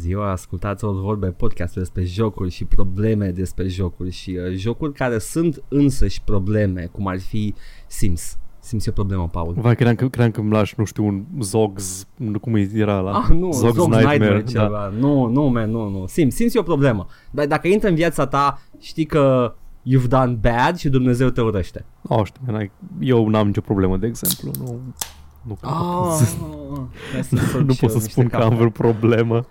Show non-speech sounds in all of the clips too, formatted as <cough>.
ziua, ascultați o vorbe podcastul despre jocuri și probleme despre jocuri și uh, jocuri care sunt însăși probleme, cum ar fi Sims. Sims e o problemă, Paul. Vai, credeam că, credeam că îmi lași, nu știu, un Zogs, nu- cum era la Ah, nu, Zog's, Zog's Nightmare, Nightmare ceva. Da. Nu, nu, man, nu, nu. Sims, Sims e o problemă. Dar dacă intră în viața ta, știi că you've done bad și Dumnezeu te urăște. Oh, știu, man, ai- eu n-am nicio problemă, de exemplu. Nu, nu, Ah, <laughs> hai să sorb nu și pot eu să niște spun că am capete. vreo problemă.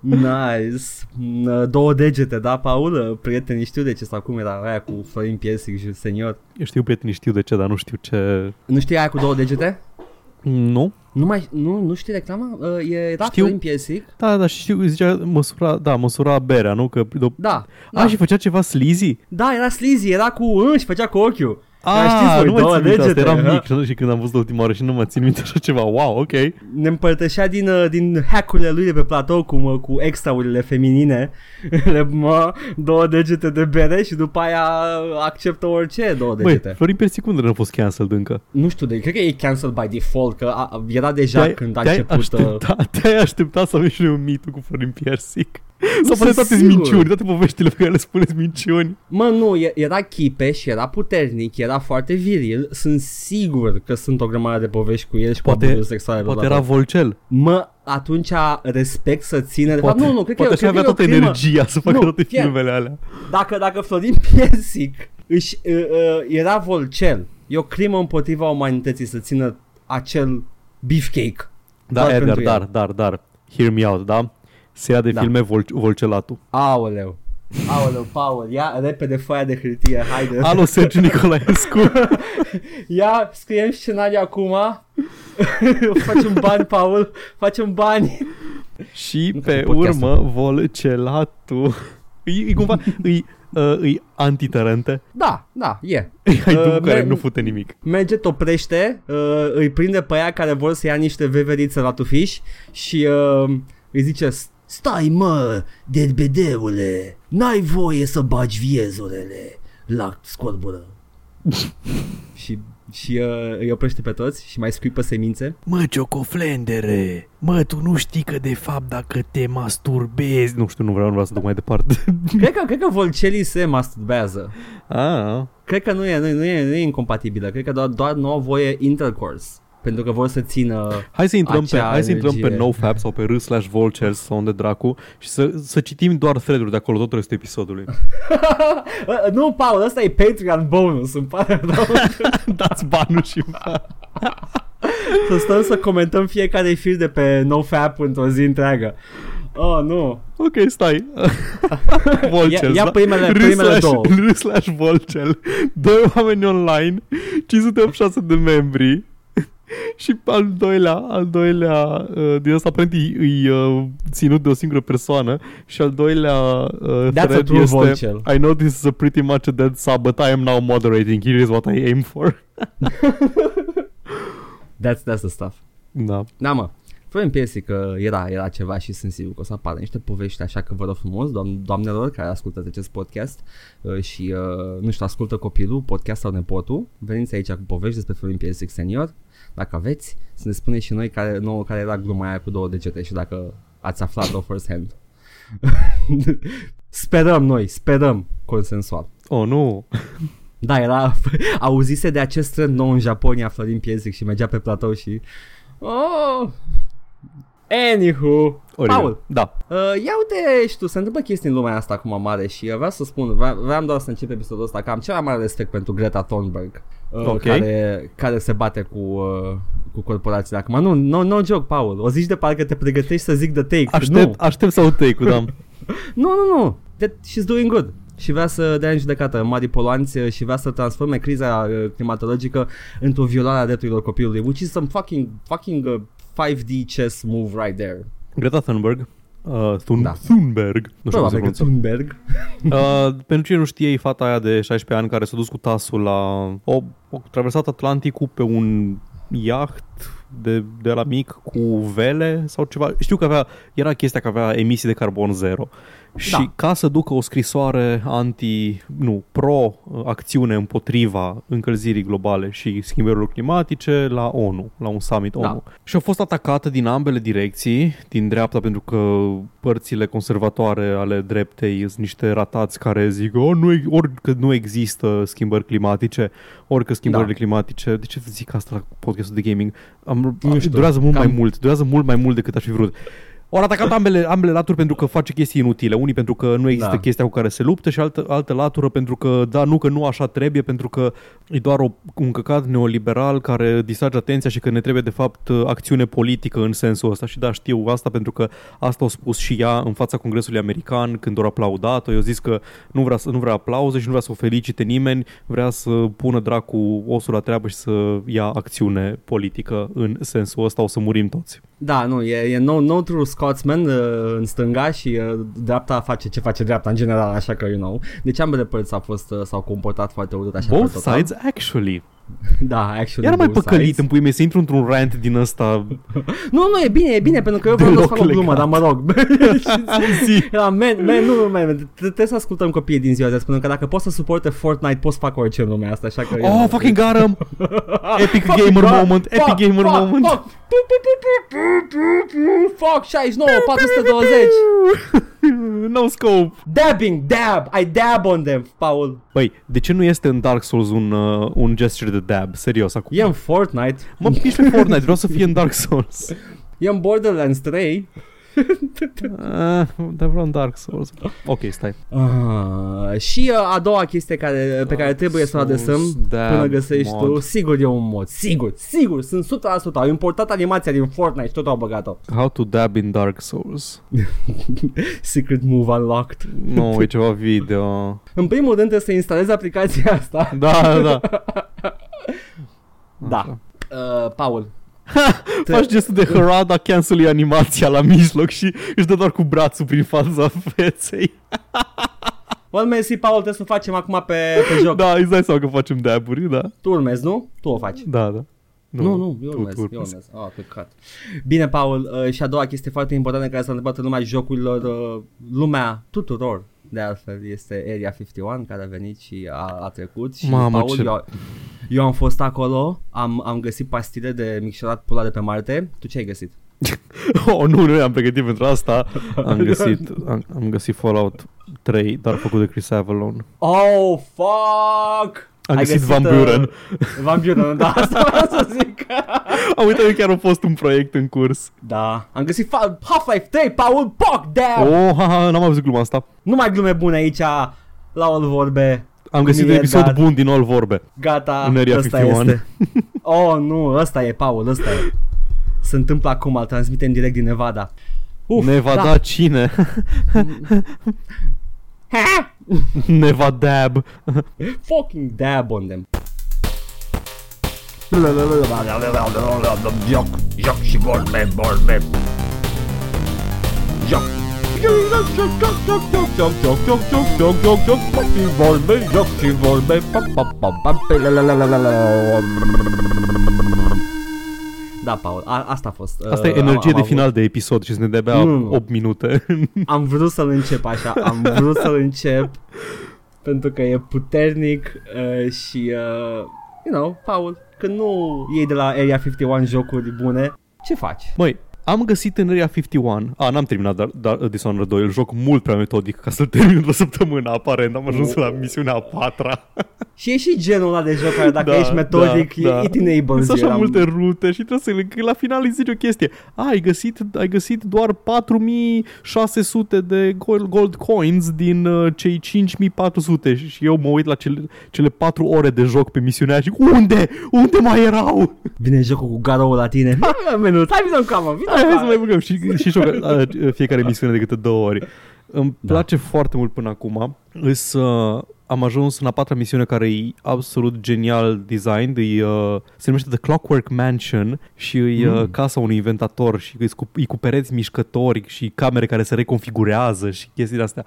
Nice. Mm, Două degete, da, Paul? Prietenii știu de ce sau cum era aia cu Florin Piersic și senior. Eu știu, prietenii știu de ce, dar nu știu ce... Nu știi aia cu două degete? Nu? Nu mai, nu, nu știi reclama? Uh, Era Știu. Florin Piersic? Da, da, și știu, zicea, măsura, da, măsura berea, nu? Că, de, Da. A, da. și făcea ceva sleazy? Da, era sleazy, era cu în și făcea cu ochiul. Dar A, știți voi, nu mai două țin minte asta, degete, eram ha? mic și- și când am văzut ultima oară și nu mă țin minte așa ceva. Wow, ok. Ne împărtășea din, uh, din hackurile lui de pe platou cu, mă, cu extraurile feminine. <laughs> Le, mă, două degete de bere și după aia acceptă orice două Băi, degete. Florin Persicundă nu a fost cancelled încă. Nu știu, de, cred că e cancelled by default, că a, a- era deja Te-ai- când a te-ai început... uh, aștepta, <laughs> te-ai aștepta să avem și noi un mitu cu Florin Piersic. Sau sunt poate toate sigur. minciuni, toate poveștile pe care le spuneți minciuni. Mă, nu, e- era chipeș, era puternic, era foarte viril. Sunt sigur că sunt o grămadă de povești cu el și Poate- cu abuzuri sexuale. pe Poate platou. era Volcel. Mă, atunci respect să țină... De Poate, fapt, nu, nu, cred poate că, și avea cred că e toată o crimă. energia să facă Nu, toate fie- filmele alea. Dacă, dacă Florin <laughs> Piersic își, uh, uh, era volcel, e o crimă împotriva umanității să țină acel beefcake. Da, Doar Edgar, pentru el. dar, dar, dar. Hear me out, da? Seria de Da. filme Vol- Volcelatu. Aoleu. Aoleu, Paul, ia repede foaia de hârtie, haide. Alo, Sergiu Nicolaescu. <laughs> Ia, scriem scenariu acum. <laughs> facem bani, Paul, facem bani. și Nu pe cred că podcastul. urmă Volcelatu. E, e cumva, e, uh, e antiterente. Da, da, e. E ai Uh, uh, care me- nu fute nimic. Merge, toprește, uh, îi prinde pe aia care vor să ia niște veverițe la tufiș și uh, îi zice Stai mă, derbedeule, n-ai voie să bagi viezorele la scorbură. <laughs> și și uh, îi oprește pe toți și mai scuipă semințe. Mă, ciocoflendere, mă, tu nu știi că de fapt dacă te masturbezi... Nu știu, nu vreau, nu vreau să duc mai departe. <laughs> cred, că, cred că volcelii se masturbează. ah, Cred că nu e, nu, e- nu, e, nu e incompatibilă, cred că doar, doar nu au voie intercourse. Pentru că vor să țină... Hai să intrăm, pe, Acea hai să intrăm pe energie. NoFap sau pe r slash vultures sau unde dracu și să, să citim doar thread-uri de acolo tot restul episodului. Uh, <laughs> nu, Paul, ăsta e Patreon bonus, îmi pare rău. <laughs> Dați banul și să stăm să comentăm fiecare fir de pe NoFap într-o zi întreagă. Oh, nu. Ok, stai. Volcel. <laughs> Ia- ia primele- R primele slash- două. R slash Volcel. Doi oameni online, 586 de membri. <laughs> Și al doilea, al doilea uh, din ăsta aparent e, e uh, ținut de o singură persoană și al doilea uh, That's a thread true este Volcel. I know this is a pretty much a dead sub, but I am now moderating. Here is what I aim for. <laughs> That's, that's the stuff. Da. Da, mă. Florin Piersic că era, era ceva și sunt sigur că o să apară niște povești așa că vă rog frumos, doam- doamnelor care ascultă acest podcast uh, și, uh, nu știu, ascultă copilul, podcast sau nepotul, veniți aici cu povești despre Florin Piersic senior, dacă aveți, să ne spuneți și noi care, nouă care era gluma aia cu două degete și dacă ați aflat-o <laughs> first hand. <laughs> sperăm noi, sperăm consensual. Oh, nu. Da, era, <laughs> auzise de acest trend nou în Japonia Florin Piersic și mergea pe platou și... Oh! Anywho, Oribil. Paul, Da. uh, ia uite și tu, se întâmplă chestii în lumea asta acum mare și uh, vreau să spun, vreau, vreau doar să încep episodul ăsta că am cel mai mare respect pentru Greta Thunberg uh, Ok. care, care se bate cu, uh, cu corporațiile acum. Nu, no, no joke, Paul, o zici de parcă te pregătești să zic the take. Aștept, Nu. aștept să aud take-ul, da. <laughs> Nu, nu, nu. That she's doing good. Și vrea să dea în judecată mari poluanți uh, și vrea să transforme criza uh, climatologică într-o violare a drepturilor copilului, which is some fucking, fucking uh, 5D chess move right there. Greta Thunberg. Uh, Thun- Da. Thunberg. Nu știu cum se Probabil că pronunță. Thunberg. <laughs> Uh, pentru cine nu știe, e fata aia de 16 ani care s-a dus cu tasul la... O, o traversat Atlanticul pe un iaht de, de la mic cu vele sau ceva. Știu că avea, era chestia că avea emisii de carbon zero. Și Da. ca să ducă o scrisoare anti, nu, pro-acțiune împotriva încălzirii globale și schimbărilor climatice la ONU, la un summit Da. ONU. Și a fost atacată din ambele direcții, din dreapta pentru că părțile conservatoare ale dreptei sunt niște ratați care zic oh, nu, e- ori că nu există schimbări climatice, ori că schimbările Da. climatice, de ce zic asta la podcastul de gaming? Am, Nu știu, durează mult cam- mai mult, durează mult mai mult decât aș fi vrut. Au atacat ambele, ambele laturi pentru că face chestii inutile. Unii pentru că nu există Da. chestia cu care se luptă și altă, altă latură pentru că, da, nu că nu așa trebuie, pentru că e doar o, un căcat neoliberal care distrage atenția și că ne trebuie de fapt acțiune politică în sensul ăsta. Și da, știu asta pentru că asta a spus și ea în fața Congresului American când au aplaudat-o. Eu zis că nu vrea, să, nu vrea aplauze și nu vrea să o felicite nimeni, vrea să pună dracu osul la treabă și să ia acțiune politică în sensul ăsta. O să murim toți. Da, nu, e, e no, no true Scotsman uh, în stânga și uh, dreapta face ce face dreapta în general, așa că, you know. Deci ambele părți au fost, uh, s-au comportat foarte urât așa Both pe total. sides, actually. <laughs> Da, actually Era mai both păcălit sides. în pui mei să intru într-un rant din ăsta. <laughs> Nu, nu, e bine, e bine, pentru că eu vreau să Deloc fac o glumă, legat. dar mă rog. <laughs> Zi. Era, man, man, nu, nu, man, trebuie să ascultăm copiii din ziua de azi, pentru că dacă poți să suporte Fortnite, poți să fac orice în lumea asta, așa că... you Oh, know. fucking got him! Epic Fucking gamer God. moment, epic Fuck, gamer fuck, moment. Fuck, Pu, pu, pu, pu, pu, pu, pu. fuck 69, 420. no scope. Dabbing, dab, I dab on them, Paul. Băi, de ce nu este în Dark Souls un, uh, un gesture de dab? Serios, acum. E în Fortnite, Mă piși pe Fortnite, vreau să fie în Dark Souls. <laughs> e în Borderlands 3. Uh, dar vreau în Dark Souls. Ok, stai. Uh, și uh, a doua chestie care, pe care trebuie să o adresăm Souls dab până găsești mod. tu, sigur e un mod, sigur, sigur, sunt 100%, au importat animația din Fortnite și tot au băgat-o. How to dab in Dark Souls. <laughs> Secret move unlocked. Nu, e ceva video. În primul rând trebuie să instalezi aplicația asta. Da, da, <laughs> da. Da. Așa. Uh, Paul. <laughs> Faci gestul de Harada, cancel animația la mijloc și își dă doar cu brațul prin fața <laughs> feței. Well, mersi, Paul, trebuie să o facem acum pe, pe joc. Da, îți dai seama că facem dab-uri, da? Tu urmezi, nu? Tu o faci. Da, da. Nu, nu, eu tu- urmez, tu eu urmezi. urmez. Ah, păcat. Bine, Paul, uh, și a doua chestie foarte importantă care s-a întâmplat în lumea jocurilor, uh, lumea tuturor, de altfel, este Area 51 care a venit și a, a trecut și Mamă, Paul, ce- eu, eu am fost acolo, am, am găsit pastile de micșorat pula de pe Marte. Tu ce ai găsit? <laughs> Oh, nu, nu am pregătit pentru asta. Am <laughs> găsit, am, am găsit Fallout 3, dar făcut de Chris Avalon. Oh, fuck! Am Ai găsit, Van uh, Buren. Van Buren, da, asta <laughs> vreau să zic. Am uitat că chiar a fost un proiect în curs. da, am găsit fa- Half-Life 3, Paul, fuck, damn! Oh, ha, ha, n-am mai văzut gluma asta. Nu mai glume bune aici, la all vorbe. Am găsit un Mie, episod dar- bun din all vorbe. Gata, În Area ăsta 51. este. Oh, nu, ăsta e, Paul, ăsta e. Se întâmplă acum, îl transmitem direct din Nevada. Uf, ne va da cine? <laughs> <laughs> Never dab. Fucking dab on them. Da, Paul, a, asta a fost. Asta e Uh, energie am, de am final de episod și ne de abia Nu, nu. 8 minute. <laughs> Am vrut să-l încep așa, am vrut să-l încep pentru că e puternic uh, și, uh, you know, Paul, când nu iei de la Area 51 jocuri bune, ce faci? Măi, am găsit în Area 51 A, n-am terminat dar, dar, Dishonored 2 Îl joc mult prea metodic ca să-l termin într-o săptămână Aparent am ajuns la misiunea a patra <laughs> Și e și genul ăla de joc care dacă Da, ești metodic, da, da. it enables Sunt you. așa Eram- multe rute și trebuie să că la final îți zici o chestie A, ai găsit, ai găsit doar 4600 de gold, gold coins din uh, cei 5400 și și eu mă uit la cele, cele 4 ore de joc pe misiunea aia și unde? Unde mai erau? Vine jocul cu garoul la tine. <laughs> Hai, mă, minut, hai vină în camă, vină Hai, hai să în mai camă. băgăm și, și joc, uh, fiecare misiune de câte două ori. Îmi Da. place foarte mult până acum. Îs, uh, am ajuns în a patra misiune care e absolut genial design. E, uh, se numește The Clockwork Mansion și e uh, Mm. casa unui inventator și e cu, e cu pereți mișcători și camere care se reconfigurează și chestii de astea.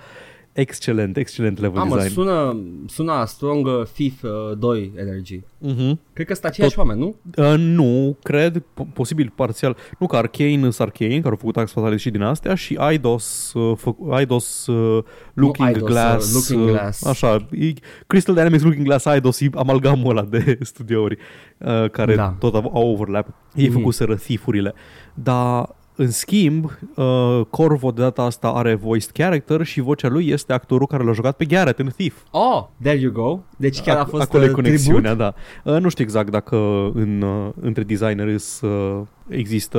Excelent, excelent level Ah, mă, design. sună, sună strong uh, Thief uh, 2 energy. Uh-huh. Cred că sunt aceiași Tot- oameni, nu? Uh, nu, cred, po- posibil parțial. Nu, că Arcane sunt Arcane, care au făcut Axe Fatalis și din astea, și Eidos, uh, fă, Eidos uh, Looking Eidos, uh, Glass. Looking uh, Glass. Așa, e, Crystal Dynamics Looking Glass Eidos e amalgamul ăla de <laughs> studiouri uh, care Da. tot au, au overlap. Ei Mhm. făcuseră thief-urile. Dar în schimb, uh, Corvo de data asta are voiced character și vocea lui este actorul care l-a jucat pe Garrett în Thief. Oh, there you go. Deci chiar a Ac- fost Acolo e uh, conexiunea, tribut? da. Uh, nu știu exact dacă în, uh, între designeri uh, există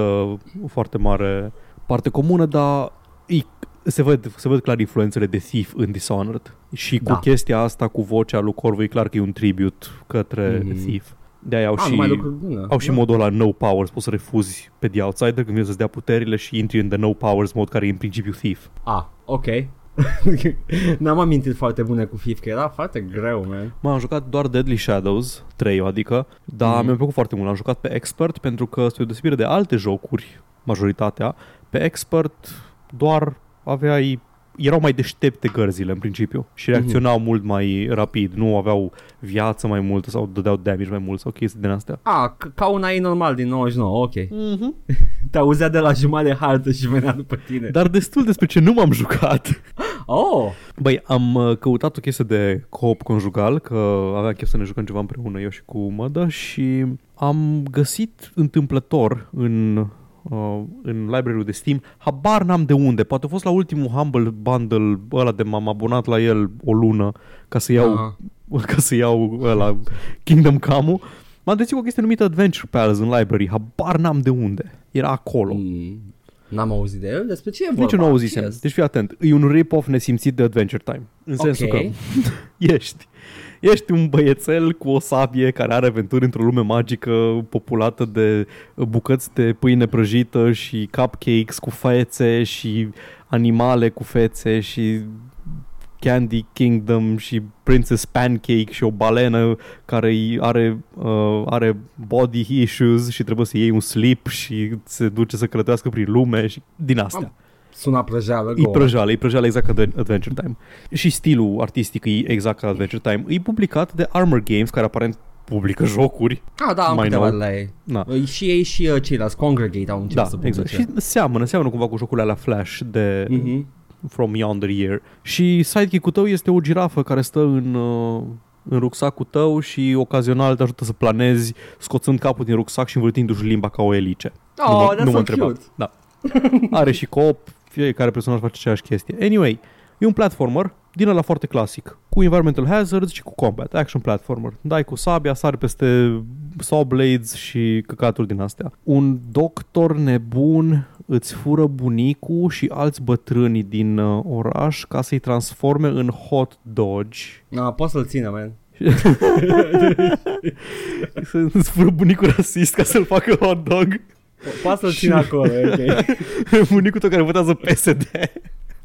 o foarte mare parte comună, dar e, se, văd, se văd clar influențele de Thief în Dishonored. Și cu Da. chestia asta, cu vocea lui Corvo, e clar că e un tribute către Mhm. Thief. De-aia au Ah, și... numai lucruri bune. Au și Da. modul ăla no powers, poți să refuzi pe The Outsider când vine să-ți dea puterile și intri în the no powers mod care e în principiu thief. Ah, ok. <laughs> N-am amintit foarte bune cu Thief, că era foarte greu, man. M-am jucat doar Deadly Shadows 3 adică, dar Mhm. mi-a plăcut foarte mult. Am jucat pe Expert pentru că, spre deosebire de alte jocuri, majoritatea, pe Expert doar aveai erau mai deștepte gărzile în principiu și reacționau mult mai rapid, nu aveau viață mai multă sau dădeau damage mai mult sau chestii din astea. Ah, c- ca un AI normal din 99, ok. Mm-hmm. <laughs> Te auzea de la jumătate de hartă și venea după tine. Dar destul despre ce nu m-am jucat. <laughs> Oh, Băi, am uh, căutat o chestie de co-op conjugal, că avea chef să ne jucăm ceva împreună, eu și cu Mădă, și am găsit întâmplător în, uh, în library-ul de Steam, habar n-am de unde, poate a fost la ultimul Humble Bundle ăla de m-am abonat la el o lună ca să iau, Aha. <laughs> ca să iau ăla Kingdom Come-ul, m-am găsit cu o chestie numită Adventure Palace în library, habar n-am de unde, era acolo. Mm, N-am auzit de el? Despre ce e vorba? Nici eu nu auzisem. Ce este? Deci fii atent. E un rip-off nesimțit de Adventure Time. În sensul Ok. că <laughs> ești Ești un băiețel cu o sabie care are aventuri într-o lume magică populată de bucăți de pâine prăjită și cupcakes cu fețe și animale cu fețe și Candy Kingdom și Princess Pancake și o balenă care îi are, uh, are body issues și trebuie să iei un slip și se duce să călătorească prin lume și din astea. Suna prăjeală, E go. prăjeală, e prăjeală exact ca de Adventure Time. Și stilul artistic e exact ca Adventure Time. E publicat de Armor Games, care aparent publică jocuri. Ah, da, am mai câteva nou. de la ei. Na. Uh, Și ei și uh, ceilalți, Congregate au început Da, să exact. publice. Și seamănă, seamănă cumva cu jocurile alea Flash de Mhm. From Yonder Year. Și sidekick-ul tău este o girafă care stă în, uh, în rucsacul tău și ocazional te ajută să planezi scoțând capul din rucsac și învârtindu-și limba ca o elice. Oh, nu mă, that's nu so mă întreba. cute. Da. Are și cop, fiecare personaj face aceeași chestie. Anyway, e un platformer din ăla foarte clasic, cu environmental hazards și cu combat, action platformer. Dai cu sabia, sari peste saw blades și căcaturi din astea. Un doctor nebun îți fură bunicul și alți bătrâni din uh, oraș ca să-i transforme în hot dogi. Ah, poți să-l țină, man. <laughs> Să- Îți fură bunicul rasist ca să-l facă hot dog. Po- Poți să-l țină acolo, e ok. <laughs> bunicul tău care votează PSD.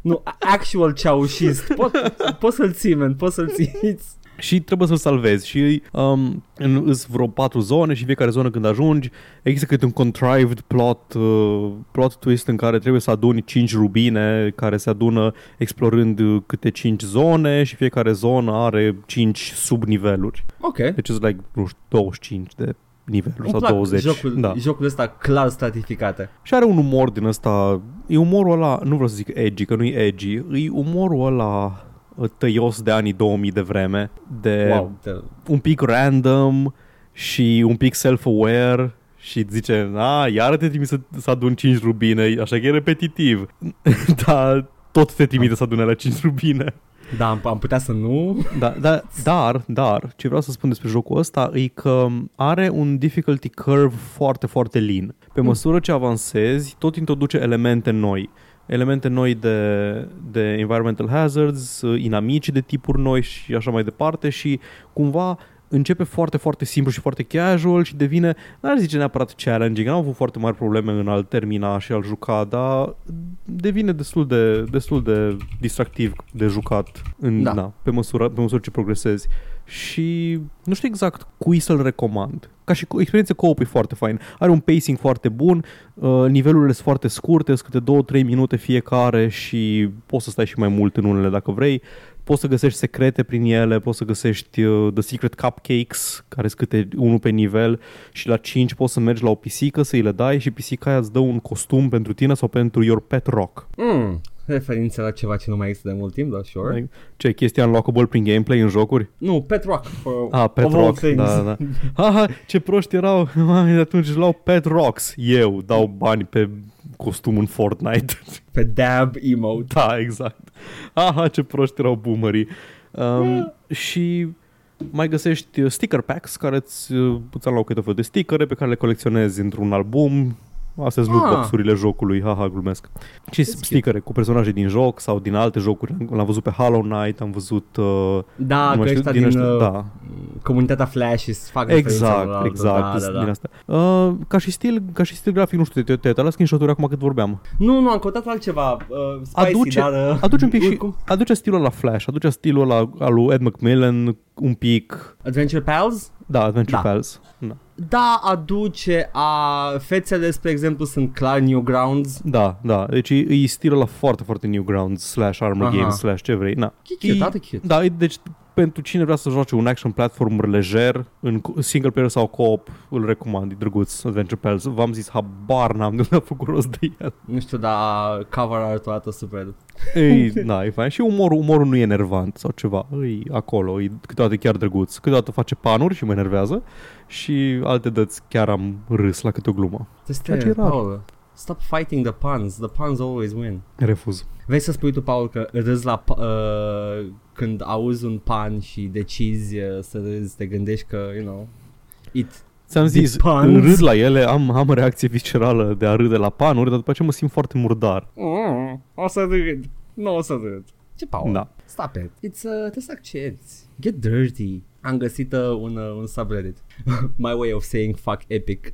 Nu, actual ceaușist. Pot, poți să-l ții, man, poți să-l țiți. și trebuie să-l salvezi și um, în, îs vreo patru zone și fiecare zonă când ajungi există câte un contrived plot, uh, plot twist în care trebuie să aduni 5 rubine care se adună explorând uh, câte 5 zone și fiecare zonă are 5 subniveluri. Ok. Deci sunt like, nu știu, 25 de niveluri Îmi sau plac 20. jocul, da. jocul ăsta clar stratificate. Și are un umor din ăsta, e umorul ăla, nu vreau să zic edgy, că nu e edgy, e umorul ăla uh, tăios de anii 2000 de vreme, de Wow. Te- un pic random și un pic self-aware și zice, a, iară te trimite să, să adun 5 rubine, așa că e repetitiv. <laughs> Dar tot te trimite să adune la 5 rubine. Da, am, am putea să nu. Da, da, dar, dar, ce vreau să spun despre jocul ăsta e că are un difficulty curve foarte, foarte lean. Pe măsură ce avansezi, tot introduce elemente noi. Elemente noi de, de environmental hazards, inamici de tipuri noi și așa mai departe și cumva începe foarte, foarte simplu și foarte casual și devine, n-ar zice neapărat challenging, n-am avut foarte mari probleme în al termina și al juca, dar devine destul de, destul de distractiv de jucat în, Da. da. Na, pe, măsură, pe măsură ce progresezi. și nu știu exact cui să-l recomand. Ca și co- experiență co-op e foarte fain. Are un pacing foarte bun, uh, nivelurile sunt foarte scurte, sunt câte 2-3 minute fiecare și poți să stai și mai mult în unele dacă vrei. Poți să găsești secrete prin ele, poți să găsești uh, The Secret Cupcakes, care sunt câte unul pe nivel și la 5 poți să mergi la o pisică să îi le dai și pisica aia îți dă un costum pentru tine sau pentru your pet rock. Mm, referință la ceva ce nu mai există de mult timp, dar sure. Like, Ce chestia unlockable prin gameplay în jocuri? Nu, Pet Rock. For, Ah, Pet of all Rock, things. da, da. Aha, ce proști erau, <laughs> Mami, de atunci își luau Pet Rocks. Eu dau bani pe costum în Fortnite. Pe dab emote. da, exact. <laughs> Aha, ce proști erau boomerii. Um, și mai găsești uh, sticker packs care îți, uh, îți alau câte fel de stickere pe care le colecționezi într-un album. Astea sunt Ah. loot box-urile jocului, haha, glumesc. Și stickere cu personaje din joc sau din alte jocuri. L-am văzut pe Hollow Knight, am văzut... Uh, Da, nu mai că știu, ăștia din, ăștia- uh, da, comunitatea Flash îți fac referință la Exact, altă, exact, Da, da, din da. asta. Uh, ca și stil, ca și stil grafic, nu știu, te, te, te las screenshot-uri acum cât vorbeam. Nu, nu, am căutat altceva. Uh, spicy, Aduce, dar... Uh, aduce un pic și, <laughs> oricum. aduce stilul la Flash, aduce stilul la, al lui Ed McMillan un pic, Adventure Pals? da, Adventure Da. Pals. Da. Da, aduce a... Fețele, spre exemplu, sunt clar Newgrounds. Da, da, deci e, e stilul la foarte, foarte Newgrounds slash Armor Aha. Games slash ce vrei, na. E cute, arată cute. Da, e, deci pentru cine vrea să joace un action platformer lejer, în co- single player sau co-op, îl recomand, e drăguț, Adventure Pals. V-am zis, habar n-am de unde a făcut rost de el. Nu știu, dar cover art-ul arată super. Ei, <laughs> da, e fain. Și umorul, umorul nu e enervant sau ceva. E acolo, e câteodată chiar drăguț. Câteodată face panuri și mă enervează și alte dăți chiar am râs la câte o glumă. Ceea ce Este, e rar. Paul, stop fighting the puns. The puns always win. Refuz. Vrei să spui tu, Paul, că râzi la, pa- uh, când auzi un pan și decizi uh, să râzi, te gândești că, you know, it Ți-am zis, Depends. râd la ele, am, am reacție viscerală de a râde la panuri, dar după aceea mă simt foarte murdar. Mm, o să râd. Nu o să râd. Ce, Paul? Da. Stop it. It's, uh, trebuie să accepti. Get dirty. Am găsit uh, un, uh, un subreddit. <laughs> My way of saying fuck epic. <laughs>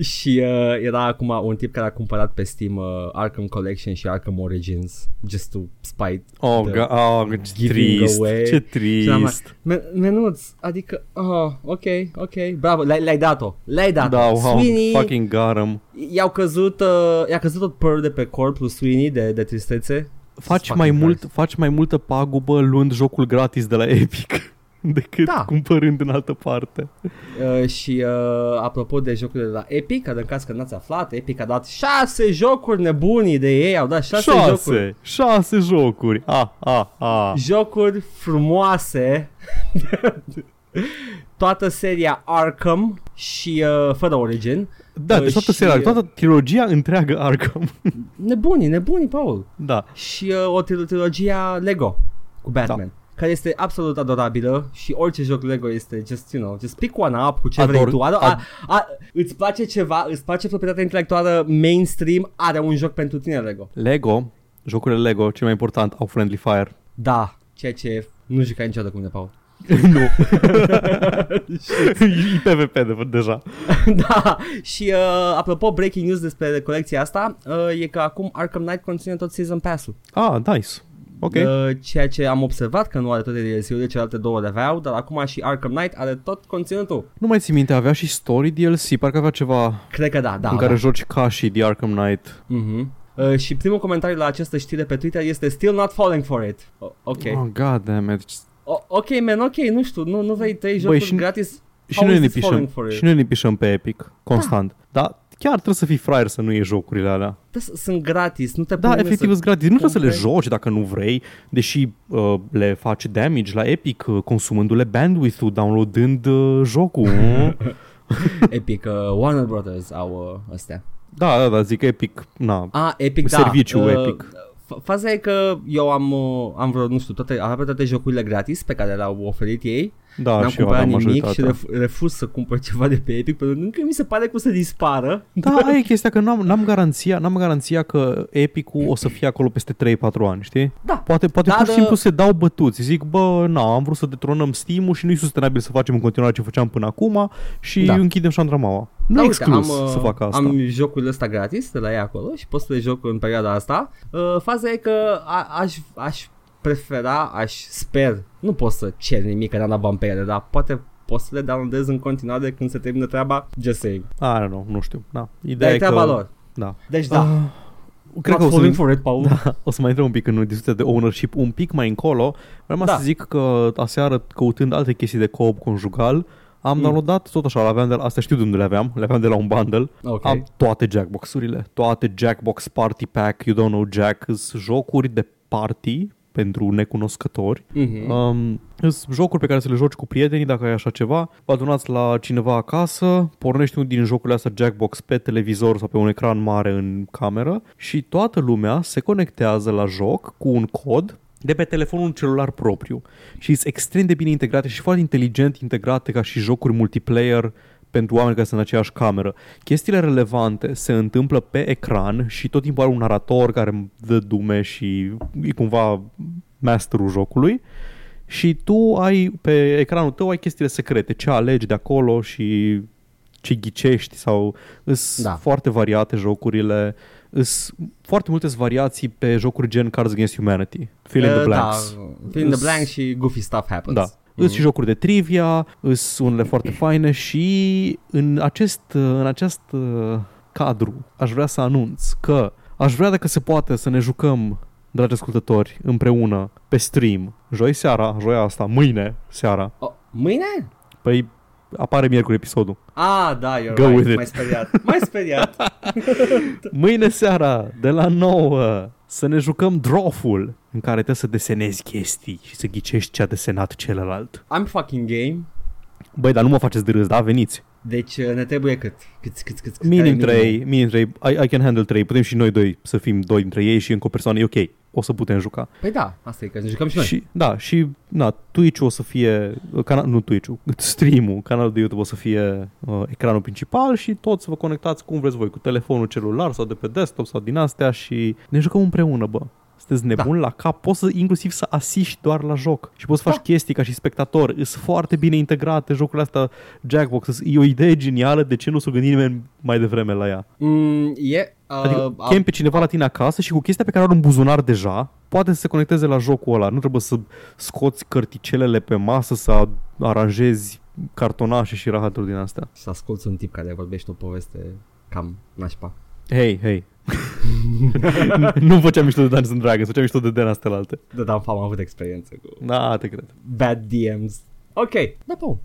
și uh, era acum un tip care a cumpărat pe Steam uh, Arkham Collection și Arkham Origins just to spite Oh, the ga- oh ce giving trist, away. ce Și am trist. Men- menuț, adică, oh, ok, ok, bravo, le-ai, le-ai dat-o, le-ai dat-o. Da, wow, Sweeney, fucking got 'em. i-au căzut, uh, i-a căzut tot părul de pe corp lui Sweeney de, de tristețe. Faci Fucking mai, mult, Christ. faci mai multă pagubă luând jocul gratis de la Epic <laughs> decât Da. cumpărând în altă parte. Uh, și uh, apropo de jocurile de la Epic, în caz că n-ați aflat, Epic a dat șase jocuri nebunii de ei, au dat șase, jocuri. Șase, șase jocuri. Ah, ah, ah. Jocuri frumoase. <laughs> Toată seria Arkham și uh, fără Origin. Da, Uh, deci toată și, seria, uh, toată trilogia întreagă Arkham. Nebunii, nebunii, Paul. da. și uh, o tril- trilogia Lego cu Batman. Da. Care este absolut adorabilă și orice joc Lego este just, you know, just pick one up cu ce Ador- vrei tu. A, a, ad- a, îți place ceva, îți place proprietatea intelectuală mainstream, are un joc pentru tine Lego. Lego, jocurile Lego, cel mai important, au Friendly Fire. Da, ceea ce nu jucai niciodată cu mine, Paul. <laughs> nu. <laughs> <laughs> e PvP de, deja. da, și uh, apropo, breaking news despre colecția asta uh, e că acum Arkham Knight conține tot Season Pass-ul. Ah, nice. Ok. Uh, ceea ce am observat că nu are toate DLC-urile, celelalte două le aveau, dar acum și Arkham Knight are tot conținutul. Nu mai țin minte, avea și story DLC, parcă avea ceva Cred că da, da. în da. care joci ca și The Arkham Knight. Mhm. Uh, și primul comentariu la această știre pe Twitter este Still not falling for it. O- ok. Oh, god damn it. O- ok, man, ok, nu știu, nu, nu vrei trei jocuri și- gratis? Și How noi, is ne this falling pișăm, for it? și noi ne pișăm pe Epic, constant. Da. Dar chiar trebuie să fii fraier să nu iei jocurile alea. Da, s- sunt gratis, nu te Da, pune efectiv să... sunt gratis. Nu trebuie să le cumperi. joci dacă nu vrei, deși uh, le faci damage la Epic uh, consumându-le bandwidth-ul, downloadând uh, jocul. <laughs> Epic, uh, Warner Brothers au uh, astea. da, da, da, zic Epic, na, Ah, Epic, da. Serviciu Epic. f- Faza e că eu am, uh, am vreo, nu știu, toate, aproape toate jocurile gratis pe care le-au oferit ei. Da, N-am și eu cumpărat aveam nimic și majoritatea. ref, refuz să cumpăr ceva de pe Epic pentru că încă mi se pare că o să dispară. Da, aia e chestia că n-am, n-am, garanția, n-am garanția că Epic-ul o să fie acolo peste 3-4 ani, știi? Da. Poate, poate Dar, pur și simplu uh, se dau bătuți. Zic, bă, na, am vrut să detronăm Steam-ul și nu e sustenabil să facem în continuare ce făceam până acum și Da. închidem șandramaua. Nu Da, e uite, exclus am, uh, să fac asta. Am jocul ăsta gratis de la ei acolo și pot să le joc în perioada asta. Uh, faza e că a, aș, aș prefera, aș sper, nu pot să cer nimic, că n-am dat bani pe ele, dar poate poți să le downloadez în continuare când se termină treaba, just saying. Ah, nu, nu știu. Da. Ideea Dar e e treaba că... lor. Da. Deci da, Ah, cred că o să, falling for it, Paul. <laughs> da, o să mai intrăm un pic în discuția de ownership un pic mai încolo. Vreau Da. să zic că aseară, căutând alte chestii de co-op conjugal, am Mm. downloadat tot așa, le aveam de la, astea știu de unde le aveam, le aveam de la un bundle. Ok. Am toate Jackbox-urile, toate Jackbox Party Pack, You Don't Know Jack, sunt jocuri de party pentru necunoscători. Mhm. Um, sunt jocuri pe care să le joci cu prietenii dacă ai așa ceva. Vă adunați la cineva acasă, pornești unul din jocurile astea Jackbox pe televizor sau pe un ecran mare în cameră și toată lumea se conectează la joc cu un cod de pe telefonul celular propriu și sunt extrem de bine integrate și foarte inteligent integrate ca și jocuri multiplayer pentru oameni care sunt în aceeași cameră. Chestiile relevante se întâmplă pe ecran și tot timpul are un narator care dă dume și e cumva masterul jocului și tu ai pe ecranul tău ai chestiile secrete, ce alegi de acolo și ce ghicești sau îs Da. da. foarte variate jocurile, îs foarte multe variații pe jocuri gen Cards Against Humanity, Fill in the Uh, Blanks. Da, fill in the Îs- blanks și goofy stuff happens. Da. Mm. Îs și jocuri de trivia, îs unele foarte faine și în acest, în acest uh, cadru aș vrea să anunț că aș vrea dacă se poate să ne jucăm dragi ascultători, împreună, pe stream, joi seara, joia asta, mâine seara. Oh, mâine? Păi apare miercuri episodul. Ah, da, you're Go right. with it. Mai speriat. Mai speriat. <laughs> Mâine seara, de la 9, să ne jucăm Drawful, în care trebuie să desenezi chestii și să ghicești ce a desenat celălalt. I'm fucking game. Băi, dar nu mă faceți de râs, da? Veniți. Deci uh, ne trebuie cât? Cât, cât, cât, cât Minim care e 3, minim 3, I, I can handle 3, putem și noi doi să fim doi dintre ei și încă o persoană, e ok, o să putem juca. Păi da, asta e, că ne jucăm și noi. Și, da, și na, Twitch o să fie, cana- nu Twitch-ul, <laughs> stream-ul, canalul de YouTube o să fie uh, ecranul principal și toți să vă conectați cum vreți voi, cu telefonul celular sau de pe desktop sau din astea și ne jucăm împreună, bă. Sunteți nebuni da. la cap, poți să inclusiv să asiști doar la joc și poți să faci Da. chestii ca și spectator. Sunt foarte bine integrate jocurile astea Jackbox. E o idee genială, de ce nu s-a gândit nimeni mai devreme la ea? Mm, e... Uh, Adică uh, chem pe cineva la tine acasă și cu chestia pe care are un buzunar deja, poate să se conecteze la jocul ăla. Nu trebuie să scoți cărticelele pe masă, să aranjezi cartonașe și rahaturi din astea. Să asculti un tip care vorbește o poveste cam nașpa. Hei, hei. <laughs> nu făceam mișto de Dungeons and Dragons, făceam mișto de Den astea alte. Da, da, am avut experiență cu Da, te cred. bad DMs. Ok, da, Paul.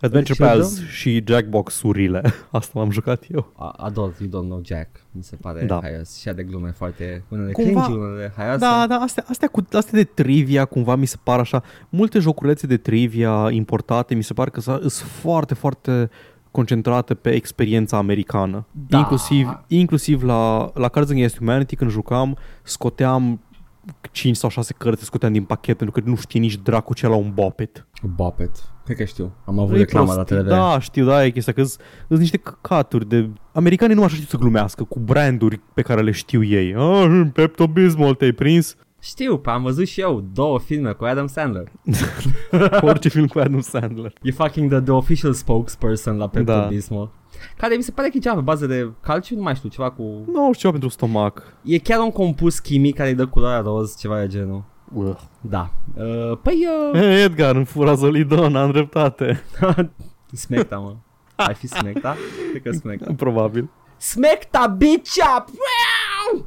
Adventure Și Pals dăm- și Jackbox-urile. <laughs> Asta m-am jucat eu. A- Adult, you don't know Jack. Mi se pare Da. haios. Și de glume foarte... Unele Cumva- cringy, unele haioase. Da, da, astea, astea, cu, astea de trivia cumva mi se par așa, multe joculețe de trivia importate mi se par că sunt foarte, foarte concentrate pe experiența americană. Da. Inclusiv, inclusiv la, la Cards Against Humanity când jucam, scoteam 5 sau 6 cărți, scoteam din pachet pentru că nu știe nici dracu ce la un bopet. Bopet. Cred că știu. Am avut E reclama la prostii. TV. Da, știu, da, e chestia că sunt niște căcaturi de... Americanii nu așa știu să glumească cu branduri pe care le știu ei. Ah, Pepto-Bismol, te-ai prins? Știu, pe am văzut și eu două filme cu Adam Sandler. Cu <laughs> orice film cu Adam Sandler. E fucking the, the official spokesperson la Pepto Da. Bismol. Care mi se pare că e ceva pe bază de calciu, nu mai știu, ceva cu... Nu știu ceva pentru stomac. E chiar un compus chimic care îi dă culoarea roz, ceva de genul. Uh. Da. Uh, păi, uh, <laughs> Hey, Edgar, în fura Zolidon, am dreptate. <laughs> smecta, mă. Ai fi smecta? Cred că smecta. Probabil. Smecta, bitch up!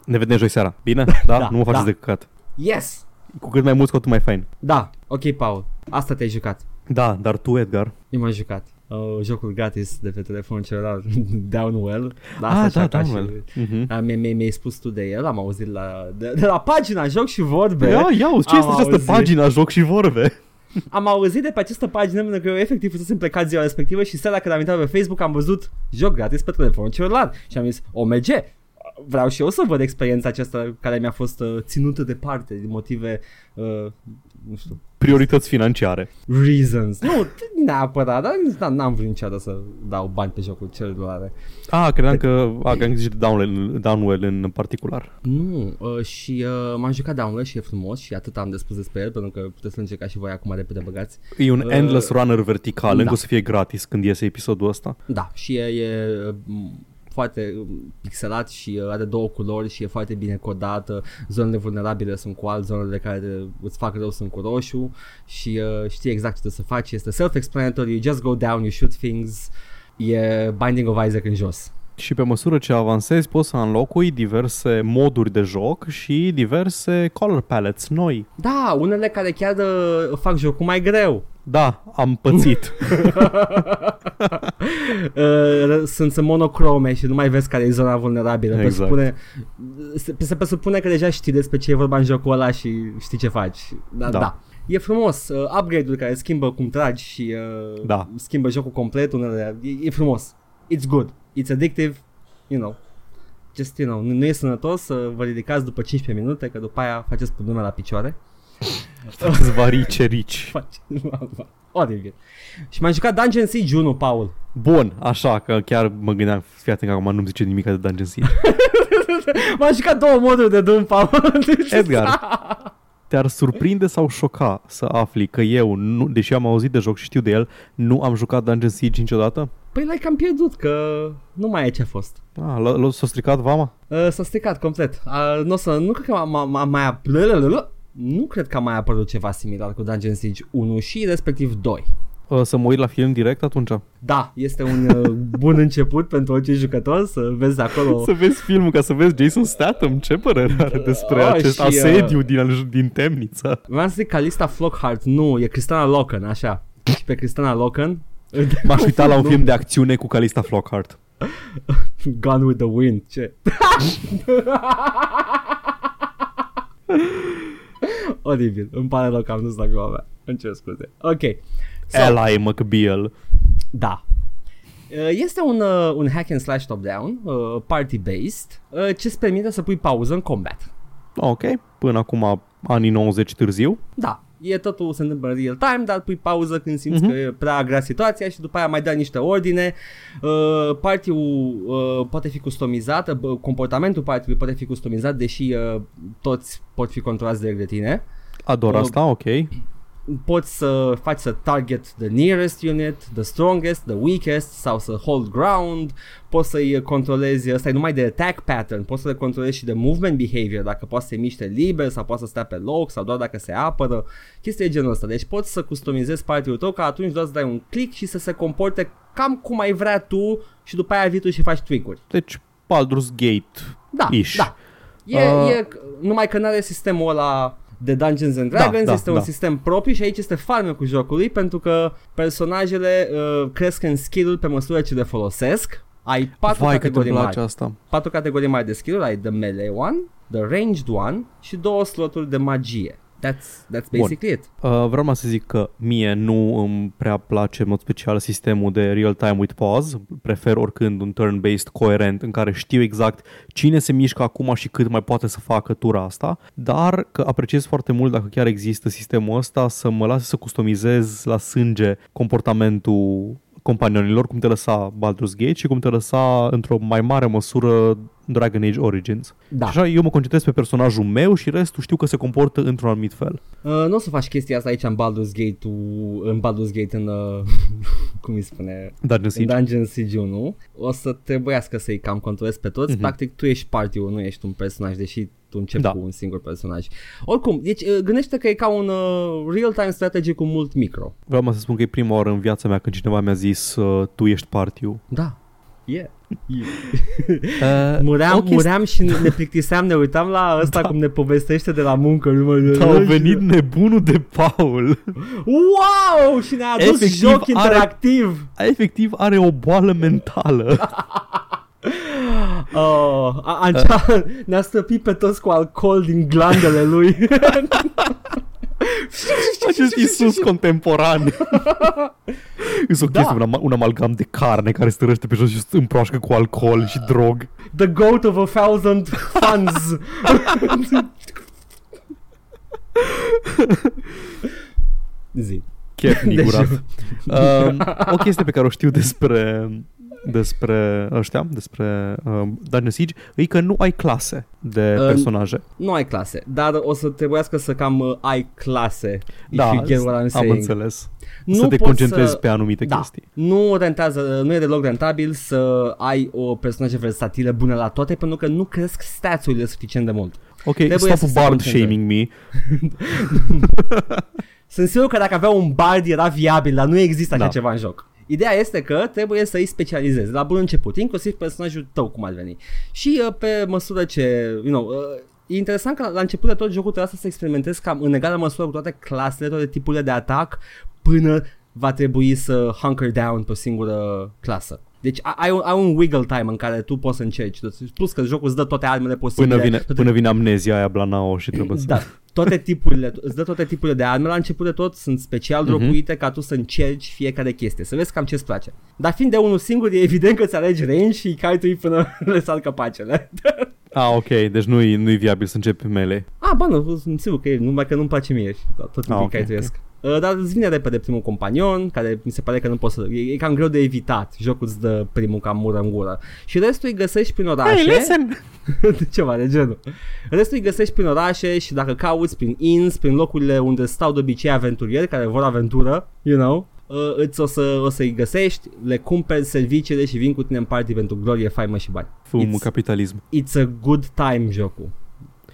Ne vedem joi seara. Bine? Da? Da, nu mă faceți da. de căcat. Yes! Cu cât mai mulți, cu atât mai fain. Da, ok, Paul. Asta te-ai jucat. Da, dar tu, Edgar. Eu m-am jucat. Uh, jocul gratis de pe telefonul celular, <laughs> Downwell. Da, ah, asta da, așa ca Downwell. Și, Mhm. a, mi- mi- mi-ai spus tu de el, am auzit la, de, de la pagina Joc și Vorbe. Ia, ia, uzi, ce Am este această auzit. pagină, joc și vorbe? <laughs> Am auzit de pe această pagină pentru că eu efectiv fusesem plecat ziua respectivă și seara când am intrat pe Facebook am văzut joc gratis pe telefonul celular și am zis OMG, vreau și eu să văd experiența aceasta care mi-a fost uh, ținută departe din motive, uh, nu știu, Priorități financiare. reasons. Nu neapărat, dar n- n-am vrut niciodată să dau bani pe jocul celular. Ah, credeam că, a, că am zis de Downwell, Downwell în particular. Nu, uh, și uh, m-am jucat download și e frumos și atât am de spus despre el pentru că puteți să încercați și voi acum repede băgați. E un Uh, endless runner vertical, da. încă o să fie gratis când iese episodul ăsta. Da, și e, e m, foarte um, pixelat și uh, are două culori și e foarte bine codată. Zonele vulnerabile sunt cu alt, zonele care te- îți fac rău sunt cu roșu și uh, știi exact ce trebuie să faci. Este self-explanatory, you just go down, you shoot things. E Binding of Isaac în jos. Și pe măsură ce avansezi poți să înlocui diverse moduri de joc și diverse color palettes noi. Da, unele care chiar uh, fac jocul mai greu. Da, am pățit. <laughs> Uh, sunt, sunt monocrome și nu mai vezi care e zona vulnerabilă. Exact. Presupune, se, se presupune că deja știi despre ce e vorba în jocul ăla și știi ce faci. Da, da. Da. da. E frumos, uh, upgrade-uri care schimbă cum tragi și uh, Da. schimbă jocul complet, unele, e, e frumos. It's good, it's addictive, you know. Just, you know, nu, nu e sănătos să vă ridicați după 15 minute, că după aia faceți pudrume la picioare. Îți varii cerici. <laughs> Faci, oribil. Și m-am jucat Dungeon Siege 1, Paul. Bun, așa că chiar mă gândeam, fii atent că acum nu-mi zice nimic de Dungeon Siege. <laughs> M-am jucat două moduri de Doom, Paul. <laughs> Edgar, te-ar surprinde sau șoca să afli că eu, nu, deși am auzit de joc și știu de el, nu am jucat Dungeon Siege niciodată? Păi l-ai cam pierdut, că nu mai e ce a fost. Ah, l- l- s-a stricat vama? Uh, s-a stricat complet. Uh, nu, o să, nu cred că m-a, m-a mai ap- nu cred că a mai apărut ceva similar cu Dungeon Siege 1 și respectiv 2. Uh, Să mă uit la film direct atunci? Da, este un uh, bun început pentru orice jucător să vezi acolo <laughs> Să vezi filmul ca să vezi Jason Statham Ce părere are despre Ah, acest și, uh, asediu din, din temniță Vreau să zic Calista Flockhart, nu, e Cristana Loken, așa. Și pe Cristana Loken <laughs> M-aș uita la un Nu. film de acțiune cu Calista Flockhart <laughs> Gone with the Wind, ce? <laughs> Oribil, îmi pare rău că am dus la gluma mea. Îmi cer scuze. Ok. So, Eli McBeal da. Uh, Este un, uh, un hack and slash top-down, uh, party-based, uh, ce îți permite să pui pauză în combat. Ok, până acum anii 90 târziu Da, e totul se întâmplă în real time, dar pui pauză când simți Mhm. că e prea grea situația și după aia mai dai niște ordine. Uh, party-ul uh, poate fi customizat, uh, comportamentul party-ului poate fi customizat, deși uh, toți pot fi controlați direct de tine. Ador Uh, asta, ok Poți să faci să target the nearest unit, the strongest, the weakest sau să hold ground. Poți să-i controlezi, ăsta e numai de attack pattern, poți să le controlezi și de movement behavior, dacă poate să se miște liber sau poate să stea pe loc sau doar dacă se apără. Chestia e genul ăsta. Deci poți să customizezi party-ul tău ca atunci doar să dai un click și să se comporte cam cum ai vrea tu și după aia vii tu și faci tweak-uri. Deci Baldur's Gate Da, Ish. da. E, Uh, e, numai că nu are sistemul ăla de Dungeons and Dragons, da, este un da. sistem propriu și aici este farmec cu jocului pentru că personajele uh, cresc în skill pe măsură ce le folosesc. Ai patru Vai cât îmi categorii place mari. asta Patru categorii mari de skill ai the melee one, the ranged one și două sloturi de magie. That's, that's Bun. basically it. uh, Vreau mai să zic că mie nu îmi prea place în mod special sistemul de real-time with pause Prefer oricând un turn-based coerent în care știu exact cine se mișcă acum și cât mai poate să facă tura asta Dar că apreciez foarte mult dacă chiar există sistemul ăsta să mă lase să customizez la sânge comportamentul companionilor, cum te lăsa Baldur's Gate și cum te lăsa într-o mai mare măsură Dragon Age Origins. Da. Și așa eu mă concentrez pe personajul meu și restul știu că se comportă într-un anumit fel. Uh, nu o să faci chestia asta aici în Baldur's Gate, în Baldur's Gate în, uh, <laughs> cum îi spune, Dungeon în Siege. Dungeon Siege 1 o să trebuiască să-i cam controlezi pe toți. Mhm. Mm-hmm. Practic tu ești party nu ești un personaj, deși tu începi Da. cu un singur personaj. Oricum, deci uh, gândește că e ca un uh, real-time strategy cu mult micro. Vreau să spun că e prima oară în viața mea când cineva mi-a zis uh, tu ești partiu. Da. Yeah. <laughs> Uh, Muream, o chestie- muream și <laughs> ne plictiseam, ne uitam la ăsta da. cum ne povestește de la muncă. numai- Da, a venit nebunul de Paul. Wow! Și ne-a adus Efectiv, joc are- interactiv. Efectiv are o boală mentală. <laughs> Oh, a, a, ne-a stăpit pe toți cu alcool din glandele lui. Acest <laughs> Isus contemporan. <laughs> Este o Da. chestie, un, am- un amalgam de carne care stărăște pe jos și se împroașcă cu alcool și drog. The goat of a thousand funds. <laughs> Zi. Chef nigurat. um, o chestie pe care o știu despre despre ăștia, despre uh, Dungeon Siege, e că nu ai clase de Uh, personaje. Nu ai clase, dar o să trebuiască să cam uh, ai clase. if Da, you get what I'm am saying. înțeles. Nu să te poți concentrezi să- pe anumite da, chestii. Nu rentează, nu e deloc rentabil să ai o personaje versatile bune la toate pentru că nu cresc stats-urile suficient de mult. Ok, Trebuie stop să se bard concentre. shaming me. <laughs> Sunt sigur că dacă avea un bard era viabil, dar nu există așa Da. ceva în joc. Ideea este că trebuie să îi specializezi la bun început, inclusiv personajul tău cum ar veni. Și uh, pe măsură ce, you know, uh, e interesant că la început de tot jocul trebuie să experimentezi cam în egală măsură cu toate clasele, toate tipurile de atac, până va trebui să hunker down pe o singură clasă. Deci ai- ai un, ai un wiggle time în care tu poți să încerci. Plus că jocul îți dă toate armele posibile. Până vine, toate până vine amnezia aia Blanao și trebuie să... da, toate tipurile, îți dă toate tipurile de arme la început de tot, sunt special dropuite ca tu să încerci fiecare chestie, să vezi cam ce-ți place. Dar fiind de unul singur, e evident că ți alegi range și îi caitui până <laughs> le sar căpacele. <laughs> Ah, ok, deci nu-i, nu-i viabil să începi melee. ah, bă, nu, sunt sigur că e, numai că nu-mi place mie și da, tot timpul Ah, ah, ok, caituiesc. Uh, dar îți vine repede primul companion, care mi se pare că nu poți să... E, e cam greu de evitat. Jocul îți dă primul cam mură în gură. Și restul îi găsești prin orașe. <laughs> de ceva de genul. Restul îi găsești prin orașe și dacă cauți prin inns, prin locurile unde stau de obicei aventurieri care vor aventură, you know, uh, îți o, să, o să-i găsești, le cumperi serviciile și vin cu tine în party pentru glorie, faimă și bani. Fumul It's- capitalism. It's a good time jocul.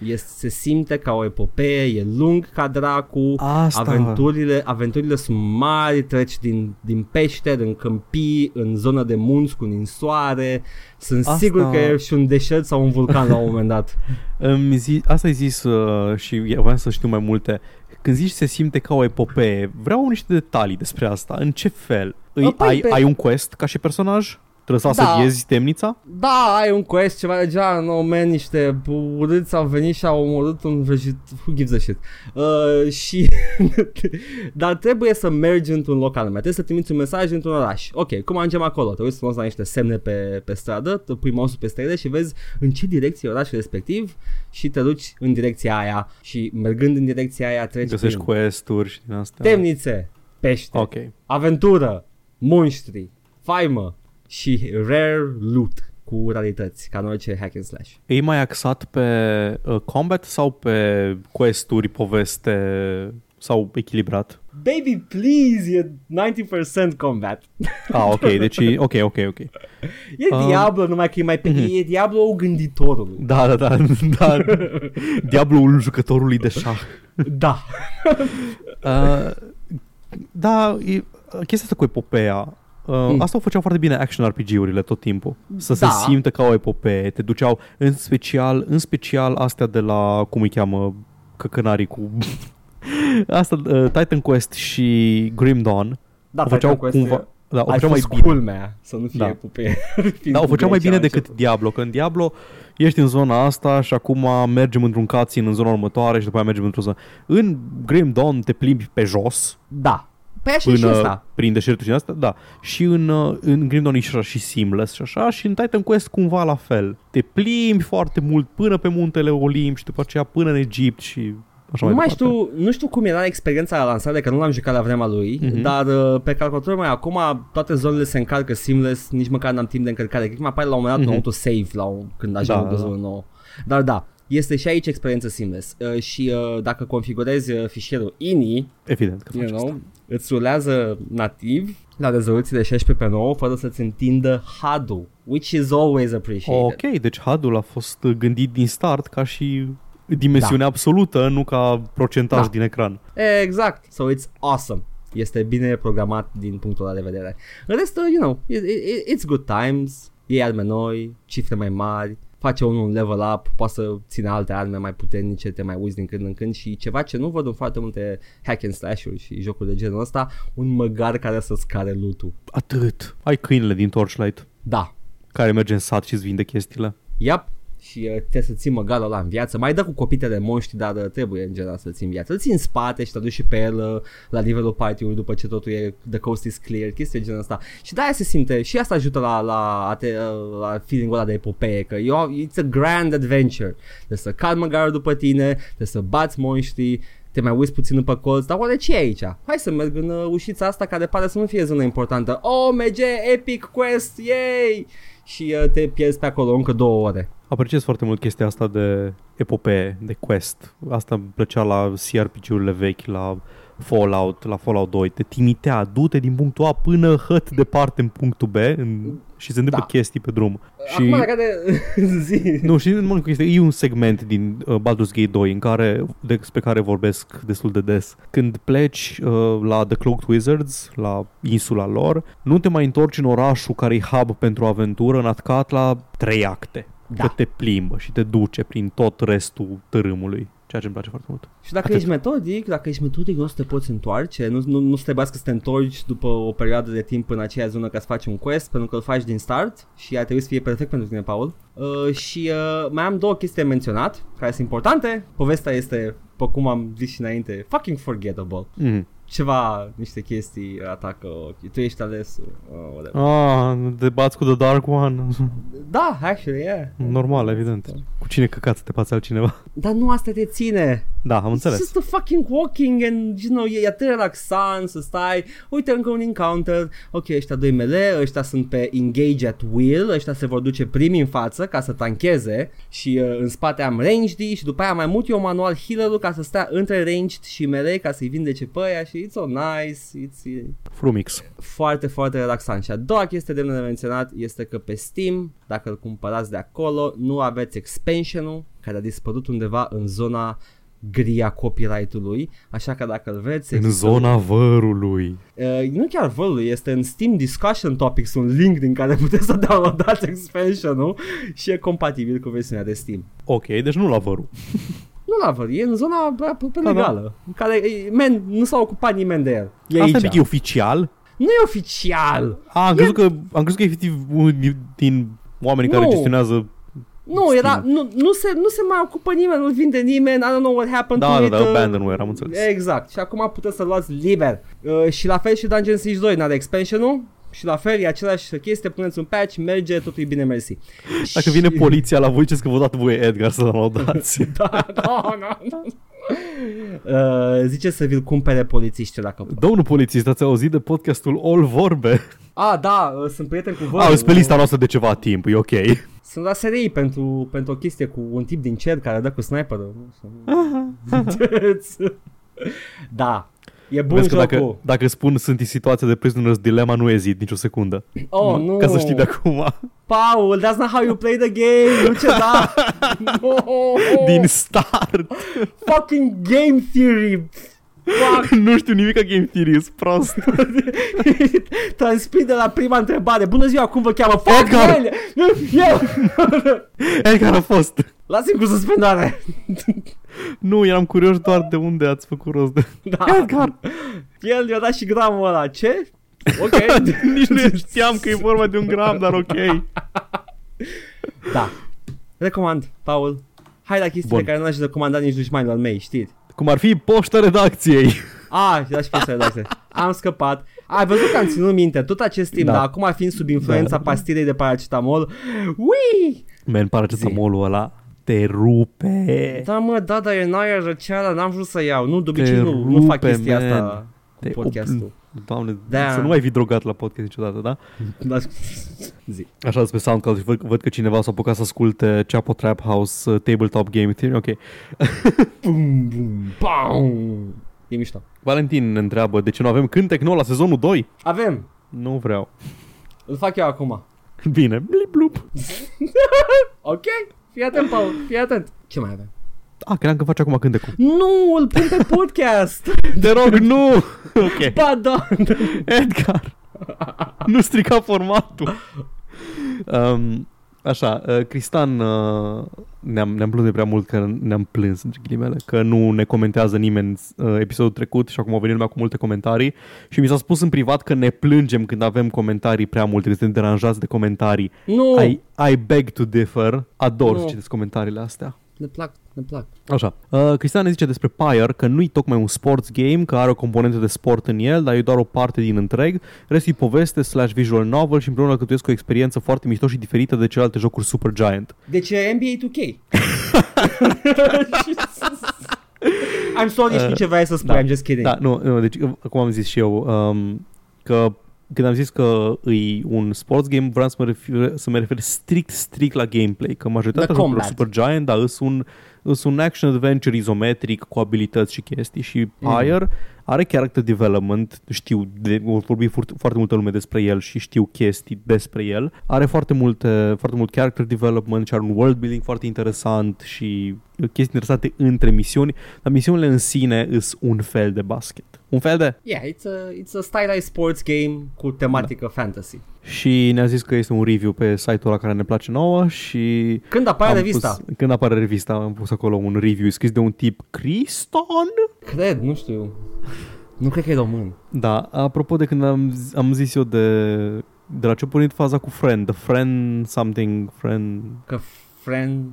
Este, se simte ca o epopee, e lung ca dracu, Asta. aventurile, aventurile sunt mari, treci din, din peșteri, în câmpii, în zonă de munți cu ninsoare, sunt Asta- sigur că e și un deșert sau un vulcan la un moment dat. <laughs> Îmi zi, asta ai zis uh, și eu vreau să știu mai multe. Când zici se simte ca o epopee, vreau niște detalii despre asta. În ce fel? Îi, Păi, ai, pe- ai un quest ca și personaj? Trebuie să Da. asediezi temnița? Da, ai un quest, ceva de genul, no man, niște urâți au venit și au omorât un vrăjit, who gives a shit. Uh, și, <laughs> dar trebuie să mergi într-un loc anume, trebuie să trimiți un mesaj într-un oraș. Ok, cum ajungem acolo? Te uiți frumos la niște semne pe, pe stradă, te pui mouse pe stele și vezi în ce direcție e orașul respectiv și te duci în direcția aia și mergând în direcția aia treci Găsești prin quest-uri și din astea. temnițe, pește, Ok. aventură, monștri, faimă și rare loot cu rarități, ca în orice hack and slash. E mai axat pe uh, combat sau pe quest-uri, poveste sau echilibrat? Baby, please, e 90% combat. Ah, ok, deci e- ok, ok, ok. E Um, Diablo, numai că e mai pe... E Diablo gânditorului. Da, da, da, da. Diablul jucătorului de șah. Da. Uh, da, e, chestia asta cu epopeea, uh, Mm. asta o făceau foarte bine action RPG-urile tot timpul. Să Da. se simtă ca o epopee. Te duceau în special, în special astea de la, cum îi cheamă, căcănarii cu... <laughs> Asta, uh, Titan Quest și Grim Dawn Da, o făceau Titan Quest cumva... e- Da, o Ai făceau mai fost bine. culmea să nu fie Da. pupe. <laughs> Da, o făceau mai bine decât Diablo, că în Diablo ești în zona asta și acum mergem într-un cutscene în zona următoare și după aia mergem într-o zonă. În Grim Dawn te plimbi pe jos, Da. Păi așa și până asta. prin deșertul și din asta, da. Și în, uh, în Grim Dawn e și așa și seamless și așa și în Titan Quest cumva la fel. Te plimbi foarte mult până pe muntele Olimp și după aceea până în Egipt și așa Nu mai mai departe. știu, nu știu cum era experiența la lansare, că nu l-am jucat la vremea lui, Mhm. dar uh, pe calculator mai acum toate zonele se încarcă seamless, nici măcar n-am timp de încărcare. Cred că mai apare la un moment dat un Mhm. autosave la un, când ajung Da, da, da, o da. zonă nouă. Dar da, este și aici experiență seamless. Uh, și uh, dacă configurezi uh, fișierul INI, Evident că you faci know, asta. Îți rulează nativ la rezoluție de 16 pe 9 fără să-ți întindă HUD-ul, which is always appreciated. Ok, deci HUD-ul a fost gândit din start ca și dimensiune absolută, nu ca procentaj Da. din ecran. Exact. So it's awesome. Este bine programat din punctul ăla de vedere. În rest, uh, you know, it, it, it's good times, e arme noi, cifre mai mari, face unul un level up, poate să ține alte arme mai puternice, te mai uiți din când în când și ceva ce nu văd în foarte multe hack and slash-uri și jocuri de genul ăsta, un măgar care să-ți care loot-ul. Atât. Ai câinele din Torchlight Da, care merge în sat și îți vinde chestiile. Yep. Și uh, trebuie să ții măgarul ăla în viață Mai dă cu copite de monștri Dar uh, trebuie în general să ții în viață Îl ții în spate și te duci și pe el uh, La nivelul party După ce totul e The coast is clear Chestii de genul ăsta Și de-aia se simte Și asta ajută la, la, a te, uh, la feeling-ul ăla de epopee Că you, it's a grand adventure Trebuie să calmi măgarul după tine Trebuie să bați monștri te mai uiți puțin pe colț, dar oare ce e aici? Hai să merg în uh, ușița asta care pare să nu fie zona importantă. OMG, Epic Quest, yay! Și uh, te pierzi pe acolo încă două ore. Apreciez foarte mult chestia asta de epopee, de quest. Asta îmi plăcea la CRPG-urile vechi, la Fallout, la Fallout 2. Te trimitea, du-te din punctul A până hăt departe în punctul B în, și se întâmplă Da. chestii pe drum. Acum și... dacă de... <laughs> zi. Nu, și nu numai cu chestia, e un segment din uh, Baldur's Gate 2 în care, despre care vorbesc destul de des. Când pleci uh, la The Cloaked Wizards, la insula lor, nu te mai întorci în orașul care e hub pentru aventură, în atcat la trei acte. Da. Că te plimbă și te duce prin tot restul târâmului. Ceea ce îmi place foarte mult. Și dacă Atât. ești metodic, dacă ești metodic, nu o să te poți întoarce, nu, nu, nu să trebuiască să te întorci după o perioadă de timp în aceea zonă ca să faci un quest, pentru că îl faci din start și ar trebui să fie perfect pentru tine, Paul. Uh, și uh, mai am două chestii de menționat, care sunt importante. Povestea este, pe cum am zis și înainte, fucking forgettable. Mm. Ceva, niște chestii atacă ochii. Tu ești ales. Uh, whatever. Ah, te bați cu The Dark One. Da, actually, yeah. Normal, evident. Cu cine căcat să te bați altcineva? Dar nu asta te ține. Da, am It's înțeles. just a fucking walking and, you know, e atât relaxant să stai, uite încă un encounter, ok, ăștia doi mele, ăștia sunt pe engage at will, ăștia se vor duce primi în față ca să tancheze și uh, în spate am ranged și după aia mai mut eu manual healer ca să stea între ranged și melee ca să-i vindece pe aia și it's so nice, it's e, Frumix. foarte, foarte relaxant. Și a doua chestie de menționat este că pe Steam, dacă îl cumpărați de acolo, nu aveți expansionul care a dispărut undeva în zona gri a copyright-ului, așa că dacă îl vreți... În există- zona vărului. Uh, nu chiar vălul, este în Steam Discussion Topics un link din care puteți să downloadați expansionul și e compatibil cu versiunea de Steam. Ok, deci nu la vărul. <laughs> Nu la văl, e în zona bă, pe, pe Da, da. legală, în care, e, man, nu s-a ocupat nimeni de el. E Asta aici. e oficial? Nu e oficial! A, am crezut că, am crezut că efectiv unul din oamenii care Nu. gestionează Nu, Steam. era, nu, nu, se, nu se mai ocupă nimeni, nu-l vinde nimeni, I don't know what happened Da, to da, it. da, uh, abandonware, am înțeles. Exact, și acum puteți să luați liber. Uh, și la fel și Dungeon Siege 2 n-are expansionul, și la fel e același chestie, puneți un patch, merge, totul e bine, mersi. Dacă vine poliția la voi, ziceți că vă dat voi Edgar să downloadați. da, <laughs> da, da, da. Uh, zice să vi-l cumpere polițiștii dacă pot. Domnul polițist, ați auzit de podcastul All Vorbe? Ah, da, uh, sunt prieten cu voi. A, sunt pe lista noastră de ceva timp, e ok. Sunt la SRI pentru, pentru o chestie cu un tip din cer care dă cu sniperul. da, e bun Vezi că jocul. dacă, dacă spun sunt în situația de prisoner's dilemma, nu ezit nicio secundă. Oh, nu. Ca să știi de acum. Paul, that's not how you play the game. Nu ce da. <laughs> no. Din start. Fucking game theory. Fuck. <laughs> nu știu nimic ca Game Theory, sunt prost. <laughs> Transmit de la prima întrebare. Bună ziua, cum vă cheamă? Fuck, Edgar. el! El! Edgar a fost. Lasă-mi cu suspendare. Nu, eram curios doar de unde ați făcut rost de... Da. <laughs> Edgar! El i-a dat și gramul ăla. Ce? Ok. <laughs> Nici nu știam că e vorba de un gram, dar ok. <laughs> da. Recomand, Paul. Hai la chestiile Bun. care nu aș recomanda nici dușmanilor mei, știți? Cum ar fi poșta redacției. Ah, da și pe redacție. Am scăpat. Ai văzut că am ținut minte tot acest timp, Da. dar acum fiind sub influența Da. pastilei de paracetamol, ui! Man, paracetamolul ăla te rupe. Da mă, da, dar e în aia răceală, n-am vrut să iau. Nu, de obicei Te nu, nu fac rupe, chestia man. asta Te cu podcastul. Doamne, Da. să nu mai fi drogat la podcast niciodată, da? Da, zi. Așa pe SoundCloud și văd, văd că cineva s-a apucat să asculte Chapo Trap House uh, Tabletop Game Theory. Ok. <laughs> Bum, bum, bam. E mișto. Valentin ne întreabă de ce nu avem cântec nou la sezonul 2. Avem. Nu vreau. Îl fac eu acum. Bine, blip blup. <laughs> Ok? Fii atent, Paul, fii atent. Ce mai avem? Ah, credeam că faci acum cântecul. Nu, îl pun pe podcast. <laughs> Te rog, nu! Ok. ba da. Edgar! nu strica formatul. Um, așa, uh, Cristan, uh, ne-am, ne-am plâns de prea mult că ne-am plâns, între ghilimele, că nu ne comentează nimeni uh, episodul trecut și acum au venit lumea cu multe comentarii și mi s-a spus în privat că ne plângem când avem comentarii prea multe, că suntem deranjați de comentarii. Nu. I, I beg to differ. Ador Nu. să citesc comentariile astea. Ne plac, ne plac. Așa. Uh, Cristian ne zice despre Pyre că nu-i tocmai un sports game, că are o componentă de sport în el, dar e doar o parte din întreg. Restul e poveste slash visual novel și împreună alcătuiesc o experiență foarte mișto și diferită de celelalte jocuri Super Giant. Deci e NBA 2K. <laughs> I'm sorry, știu ce vrei să spui, Da. I'm just kidding. Da, nu, nu, deci cum am zis și eu, um, că când am zis că e un sports game, vreau să mă refer, să mă refer strict, strict la gameplay, că majoritatea The jocurilor combat. Super Giant, da, sunt un, sunt un action adventure izometric cu abilități și chestii și Mhm. Pyre are character development, știu, de, au vorbit foarte, foarte multă lume despre el și știu chestii despre el. Are foarte, multe, foarte mult character development și are un world building foarte interesant și chestii interesante între misiuni, dar misiunile în sine sunt un fel de basket. Un fel de... Yeah, it's a, it's a stylized sports game cu tematică fantasy. Și ne-a zis că este un review pe site-ul ăla care ne place nouă și... Când apare am revista? Pus, când apare revista am pus acolo un review scris de un tip Criston? Cred, nu știu. Nu cred că e român. Da, apropo de când am, zi- am zis eu de, de la ce a pornit faza cu Friend, The Friend something, Friend... Că friend,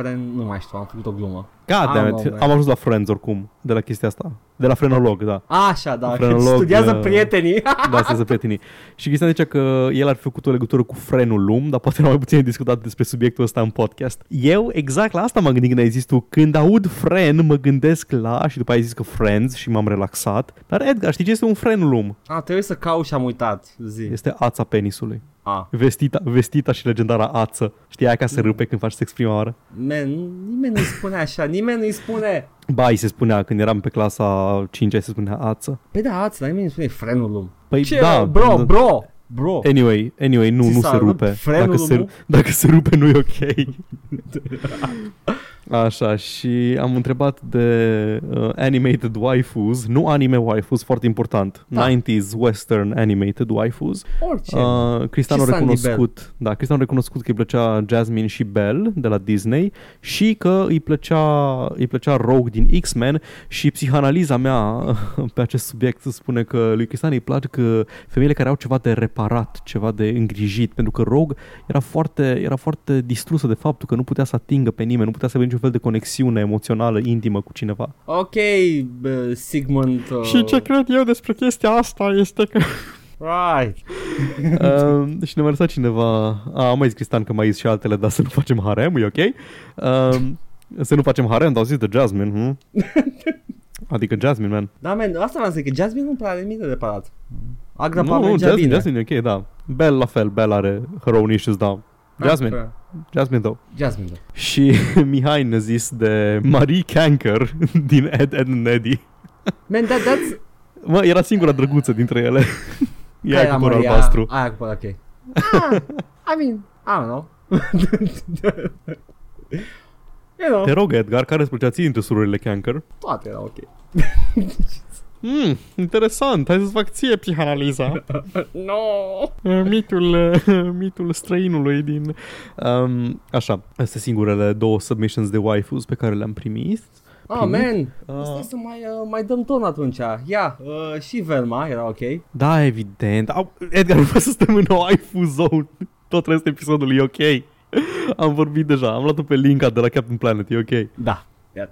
friend, nu mai știu, am făcut o glumă. God Ah, damn mă, it, man. am ajuns la Friends oricum, de la chestia asta. De la frenolog, da. Așa, da, când Frenolog, studiază uh, prietenii. Da, asta sunt prietenii. Și Cristian zicea că el ar fi făcut o legătură cu frenul lum, dar poate mai puțin discutat despre subiectul ăsta în podcast. Eu exact la asta m-am gândit când ai zis tu. Când aud fren, mă gândesc la, și după ai zis că friends și m-am relaxat. Dar Edgar, știi ce este un fren lum? A, trebuie să caut și am uitat. Zi. Este ața penisului. A, Vestita, vestita și legendara ață. Știi aia ca să râpe când faci sex prima oară? man, nimeni nu-i spune așa, nimeni nu-i spune. Ba, îi se spunea, când eram pe clasa 5 se spunea ață. Pe da, ați, dar nimeni nu spune frenul lum. Păi Ce, da, bro, da. bro, bro. Anyway, anyway, nu, Ți nu s-a se rupt rupe. frenul Dacă se, nu? dacă se rupe, nu e ok. <laughs> Așa, și am întrebat de uh, animated waifus, nu anime waifus, foarte important, Da. 90s western animated waifus. Orice. Uh, Cristian a Și Sandy recunoscut, da, Cristian a recunoscut că îi plăcea Jasmine și Belle de la Disney și că îi plăcea, îi plăcea Rogue din X-Men și psihanaliza mea <laughs> pe acest subiect spune că lui Cristian îi place că femeile care au ceva de reparat, ceva de îngrijit, pentru că Rogue era foarte, era foarte distrusă de faptul că nu putea să atingă pe nimeni, nu putea să aibă niciun fel de conexiune emoțională, intimă cu cineva. Ok, bă, Sigmund. Uh, Și ce cred eu despre chestia asta este că... Right. uh, <laughs> și ne-a mai lăsat cineva... A, am mai zis Cristian că mai zis și altele, dar să nu facem harem, e ok? Uh, să nu facem harem, dar au zis de Jasmine, hm? <laughs> Adică Jasmine, man. Da, man, asta vreau să zic, că Jasmine nu prea are nimic de reparat. Agra Nu, nu, mergea Jasmine, bine. Jasmine e ok, da. Belle la fel, Belle are her own issues, da. Jasmine, Ah, Jasmine, though. Jasmine, da. Și <laughs> Mihai ne-a zis de Marie Canker <laughs> din Ed, Ed and Eddie. Man, that, that's... Mă, era singura drăguță dintre ele. <laughs> Care Ea era cu păr Maria? albastru. Aia cu păr, ok. Ah, I mean, I don't know. you know, Te rog, Edgar, care îți plăcea ție dintre surorile Canker? toate erau ok. Hmm, interesant, hai să-ți fac ție psihanaliza. <laughs> no! mitul, mitul străinului din... Um, așa, astea singurele două submissions de waifus pe care le-am primit. Oh, Primit? man, Ah. Stai să mai, uh, mai dăm ton atunci. Ia, uh, și Velma era ok. Da, evident. Au, Edgar, nu <laughs> vreau să stăm în waifu zone. Tot restul episodului e ok. Am vorbit deja, am luat-o pe linka de la Captain Planet, e ok. Da. Ia,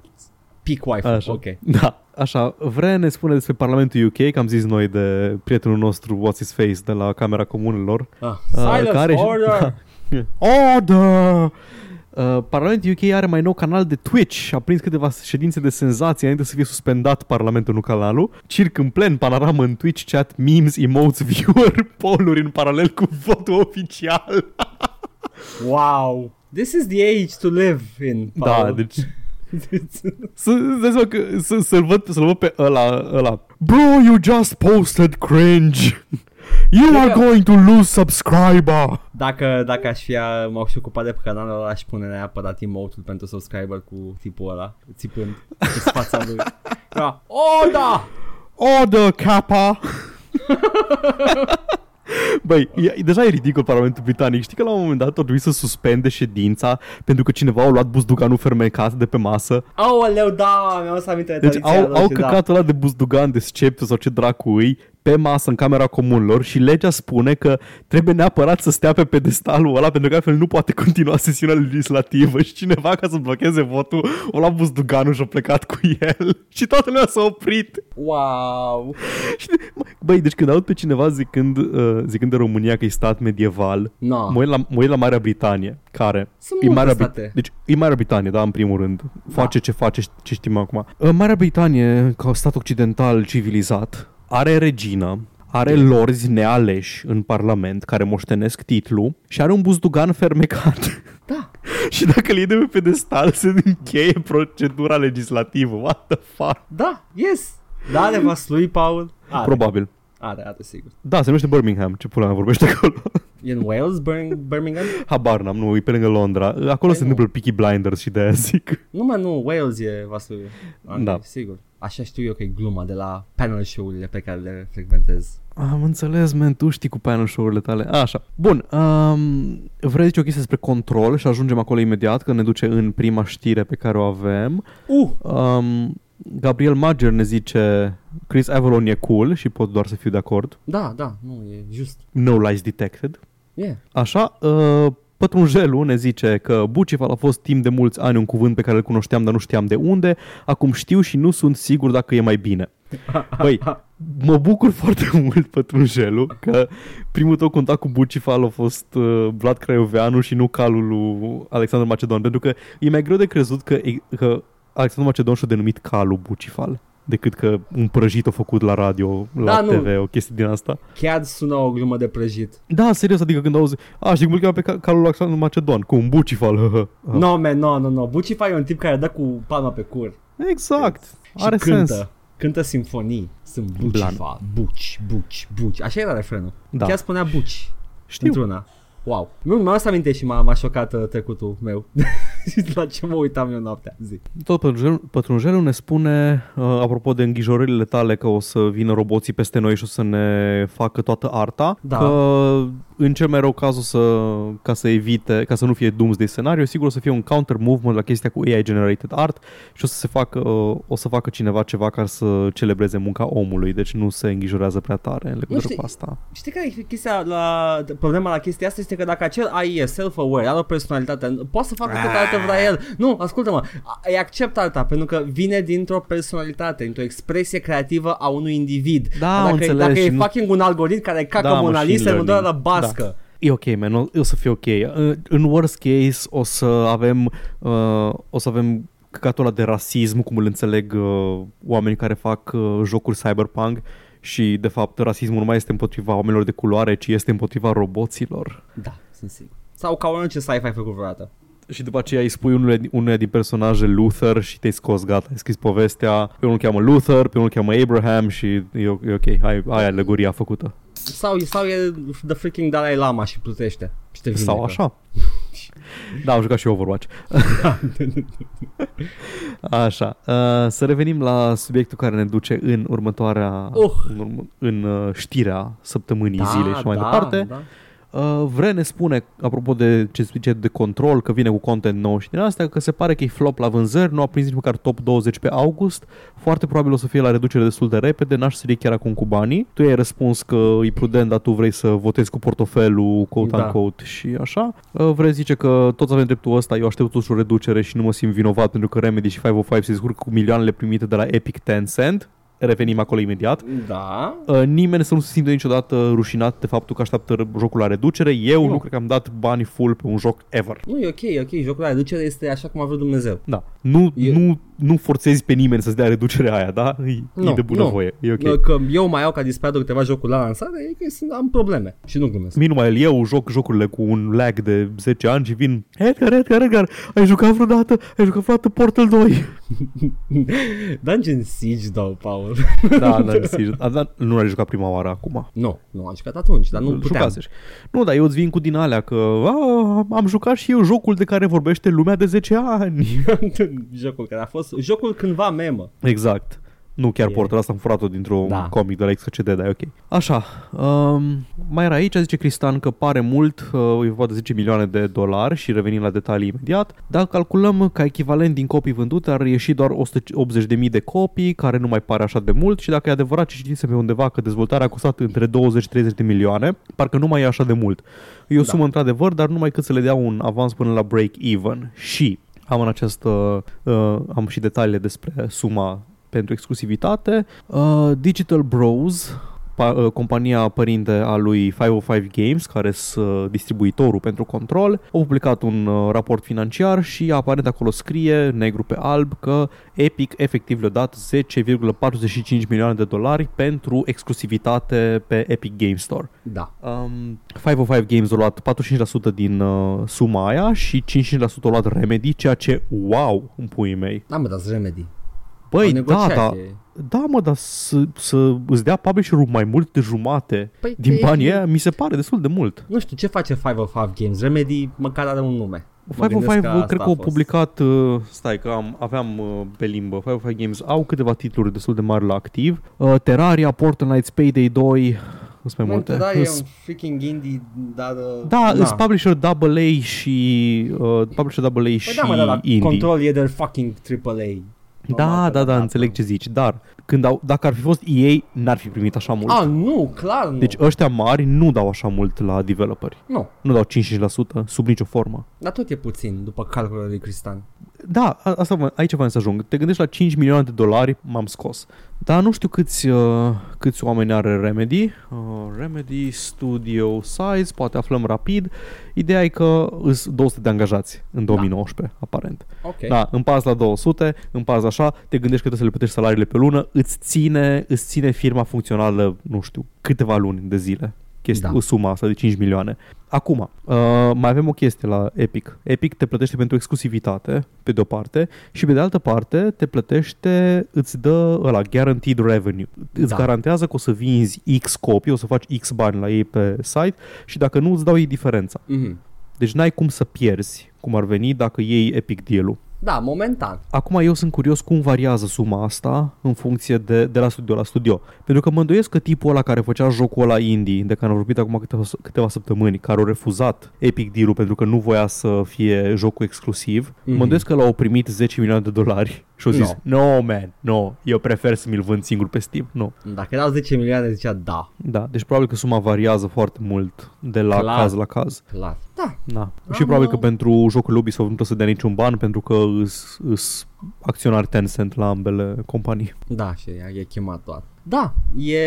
Peak wife, Așa. ok. Da, așa, vrea ne spune despre Parlamentul UK, că am zis noi de prietenul nostru What's His Face de la Camera Comunelor. Ah, Uh, silence, care și- order! <laughs> Order! Uh, Parlamentul UK are mai nou canal de Twitch și a prins câteva ședințe de senzație înainte să fie suspendat Parlamentul, nu canalul. Circ în plen, panoramă în Twitch, chat, memes, emotes, viewer, <laughs> poluri în paralel cu <laughs> votul oficial. Wow! This is the age to live in, Da, Paul. deci Să, să, să, că- să, să-l, văd, să-l văd pe ăla, ăla. Bro, you just posted cringe. You are că- going to lose subscriber. Dacă, dacă aș fi, a- m-aș fi ocupat de pe canalul ăla, aș pune neapărat emote pentru subscriber cu tipul ăla, țipând în fața lui. Da. <laughs> Oh, da! Order, Kappa. <laughs> Băi, e, deja e ridicol Parlamentul Britanic. Știi că la un moment dat au trebuit să suspende ședința pentru că cineva a luat buzduganul fermentat de pe masă. Aoleu, da, mi-am să aminte de Deci tradiția au, lor au și da. căcatul ăla de buzdugan, de scepter sau ce dracu îi, pe masă în Camera Comunilor și legea spune că trebuie neapărat să stea pe pedestalul ăla pentru că altfel nu poate continua sesiunea legislativă și cineva ca să blocheze votul o luat buzduganul și a plecat cu el <laughs> și toată lumea s-a oprit. Wow! Și de- Băi, deci când aud pe cineva zicând, uh, zicând de România că e stat medieval, No. mă uit la, mă uit la Marea Britanie, care Sunt e multe Marea, state. Brit- deci, e Marea Britanie, da, în primul rând. Face ce face, ce știm acum. Uh, Marea Britanie, ca stat occidental civilizat, are regină, are lorzi nealeși în parlament care moștenesc titlul și are un buzdugan fermecat. Da. <laughs> și dacă îl iei de pe pedestal, se încheie procedura legislativă. What the fuck? Da, yes! Da, are vaslui, Paul? Are. Probabil. Are, are, sigur. Da, se numește Birmingham. Ce pula mea vorbește acolo? E în Wales, Bir- Birmingham? Habar n-am, nu, e pe lângă Londra. Acolo se nu. întâmplă Peaky Blinders și de-aia zic. Nu, mă, nu, Wales e vaslui. Are, Da. Sigur. Așa știu eu că e gluma de la panel show-urile pe care le frecventez. Am înțeles, man, tu știi cu panel show-urile tale. Așa. Bun, um, vrei zice o chestie despre control și ajungem acolo imediat, că ne duce în prima știre pe care o avem. Uh! Um, Gabriel Mager ne zice Chris Avalon e cool și pot doar să fiu de acord. Da, da, nu, e just. No lies detected. Yeah. Așa, uh, Pătrunjelul ne zice că Bucifal a fost timp de mulți ani un cuvânt pe care îl cunoșteam, dar nu știam de unde. Acum știu și nu sunt sigur dacă e mai bine. Băi, mă bucur foarte <laughs> mult, Pătrunjelul, că primul tău contact cu Bucifal a fost uh, Vlad Craioveanu și nu calul lui Alexandru Macedon, pentru că e mai greu de crezut că, că Alexandru Macedon și-a denumit calul Bucifal decât că un prăjit a făcut la radio, la Da, nu. TV, o chestie din asta. Chiar sună o glumă de prăjit. Da, serios, adică când auzi, a, știi cum îl cheamă pe ca- calul Alexandru Macedon, cu un bucifal. hă, hă. Ah. No, man, no, no, no. Bucify e un tip care dă cu palma pe cur. Exact, Și are cântă. sens. Cântă simfonii. Sunt Blan. Bucifa, buci, buci, buci. Așa era refrenul. Da. Chiar spunea buci. Știu. Într-una. Wow. Nu, mi-am asta aminte și m-a, m-a șocat uh, trecutul meu. <laughs> La ce mă uitam eu noaptea. Zi. Tot pătrunjelul, pătrunjelul ne spune, uh, apropo de îngrijorările tale că o să vină roboții peste noi și o să ne facă toată arta, Da. că în cel mai rău caz o să, ca să evite, ca să nu fie doomsday scenario, sigur o să fie un counter movement la chestia cu AI generated art și o să se facă, uh, o să facă cineva ceva ca să celebreze munca omului, deci nu se îngrijorează prea tare în legătură știi- cu asta. Știi care e chestia la, problema la chestia asta este că dacă acel AI e self-aware, are o personalitate, poate să facă tot altă vrea el. Nu, ascultă-mă, a- îi accept alta pentru că vine dintr-o personalitate, dintr-o expresie creativă a unui individ. Da, dacă, am înțeles dacă și e nu- fucking un algoritm care cacă Da, da, Mona machine Lisa, mă doar la learning. bască. Da. E ok, man, o, o să fie ok. Uh, În worst case o să avem uh, o să avem căcatul ăla de rasism, cum îl înțeleg uh, oamenii care fac uh, jocuri cyberpunk și de fapt rasismul nu mai este împotriva oamenilor de culoare, ci este împotriva roboților. Da, sunt sigur. Sau ca orice sci-fi ai făcut vreodată. Și după aceea îi spui unul, unul din personaje Luther și te-ai scos, gata, ai scris povestea, pe unul îl cheamă Luther, pe unul îl cheamă Abraham și e, e ok, ai, ai alegoria făcută. Sau, sau e the freaking Dalai Lama și plutește. Și te Sau vindecă. așa. Da, am jucat și eu Overwatch. <laughs> Așa, uh, să revenim la subiectul care ne duce în următoarea, Uh. în, urmă, în uh, știrea săptămânii, Da, zilei și mai da, departe. Da. Uh, Vre ne spune, apropo de ce zice de control, că vine cu content nou și din astea, că se pare că e flop la vânzări, nu a prins nici măcar top 20 pe august, foarte probabil o să fie la reducere destul de repede, n-aș să chiar acum cu banii. Tu ai răspuns că e prudent, dar tu vrei să votezi cu portofelul, quote Da. unquote, și așa. Uh, Vre zice că toți avem dreptul ăsta, eu aștept totuși o reducere și nu mă simt vinovat pentru că Remedy și 505 se descurcă cu milioanele primite de la Epic Tencent. Revenim acolo imediat. Da. Uh, nimeni să nu se simtă niciodată rușinat de faptul că așteaptă r- jocul la reducere. Eu nu, Nu. cred că am dat bani full pe un joc ever. Nu, e ok, e ok. Jocul la reducere este așa cum a vrut Dumnezeu. Da. Nu, E- nu, nu forțezi pe nimeni să-ți dea reducerea aia, da? E, Nu, e de bună nu. voie. E ok. Okay. Că eu mai au ca disperatul câteva jocuri la lansare, e că sunt, am probleme. Și nu glumesc. Mie numai eu joc jocurile cu un lag de 10 ani și vin Edgar, Edgar, Edgar, ai jucat vreodată? Ai jucat vreodată Portal 2? <laughs> Dungeon Siege, da, Paul. Da, da, sigur. A, da, nu l-ai jucat prima oară acum. nu, nu am jucat atunci, dar nu puteam. Jucasești. Nu, dar eu îți vin cu din alea că a, am jucat și eu jocul de care vorbește lumea de 10 ani. <laughs> jocul care a fost, jocul cândva memă. Exact. Nu chiar E- portul ăsta am furat-o dintr-un Da. comic de la XCD, dar e ok. Așa, um, mai era aici, zice Cristian că pare mult, uh, e vorba de 10 milioane de dolari și revenim la detalii imediat. Dacă calculăm ca echivalent din copii vândute ar ieși doar 180.000 de copii, care nu mai pare așa de mult și dacă e adevărat ce citise pe undeva că dezvoltarea a costat între 20-30 de milioane, parcă nu mai e așa de mult. E o Da. sumă într-adevăr, dar numai cât să le dea un avans până la break-even. Și am în acest, uh, uh, am și detaliile despre suma pentru exclusivitate. Uh, Digital Bros, pa, uh, compania părinte a lui 505 Games, care sunt distribuitorul pentru control, au publicat un uh, raport financiar și aparent acolo scrie negru pe alb că Epic efectiv le-a dat 10,45 milioane de dolari pentru exclusivitate pe Epic Game Store. Da. Um, 505 Games a luat 45% din uh, suma aia și 55% a luat Remedy, ceea ce, wow, în puii mei. Da, mă, dați remedy. Băi, Au da, negociat, da, e- da, mă, dar să, să îți dea publisherul mai mult de jumate Păi, din e- banii aia, mi se pare destul de mult. Nu știu, ce face 505 Games? Remedy măcar are un nume. Mă gândesc 505 asta cred că a au fost. publicat, uh, stai că am, aveam uh, pe limbă, 505 Games au câteva titluri destul de mari la activ. Uh, Terraria, Fortnite, Payday 2, sunt mai Man, multe. Da, e Îs- un freaking indie, dar... uh, Da, na. îs publisher AA și uh, publisher AA Păi și da, mă, da, da, indie. Control e de fucking AAA. Da, Normal că da, da, înțeleg ce zici, dar când au, dacă ar fi fost EA, n-ar fi primit așa mult. Ah, nu, clar nu. Deci ăștia mari nu dau așa mult la developeri. Nu, Nu dau 55% sub nicio formă. dar tot e puțin după calculul lui Cristian. Da, a- asta, vă- aici vreau să ajung. Te gândești la 5 milioane de dolari, m-am scos. Dar nu știu câți, uh, câți oameni are Remedy. Uh, Remedy Studio Size, poate aflăm rapid. Ideea e că sunt 200 de angajați în 2019, aparent. Ok. Da, împarți la 200, împarți așa, te gândești că trebuie să le plătești salariile pe lună, îți ține, îți ține firma funcțională, nu știu, câteva luni de zile. Chestia, Da. da. suma asta de 5 milioane. Acum, uh, mai avem o chestie la Epic. Epic te plătește pentru exclusivitate, pe de o parte, și pe de altă parte te plătește, îți dă ăla, guaranteed revenue. Îți Da. garantează că o să vinzi X copii, o să faci X bani la ei pe site și dacă nu, îți dau ei diferența. Mhm. Deci n-ai cum să pierzi, cum ar veni, dacă iei Epic deal-ul. Da, momentan. Acum eu sunt curios cum variază suma asta în funcție de, de la studio la studio. Pentru că mă îndoiesc că tipul ăla care făcea jocul ăla indie, de care am vorbit acum câteva, câteva săptămâni, care au refuzat Epic deal pentru că nu voia să fie jocul exclusiv, Mhm. mă îndoiesc că l-au primit 10 milioane de dolari și au zis, no, man, no, eu prefer să mi-l vând singur pe Steam. Nu. Dacă erau 10 milioane, zicea da, Da, deci probabil că suma variază foarte mult de la Clar. caz la caz. clar. Da, Da. Da, și probabil mă. că pentru jocul Ubisoft nu trebuie să dea niciun ban pentru că îs, îs acționari Tencent la ambele companii. da, și e, e chemat doar. Da, e...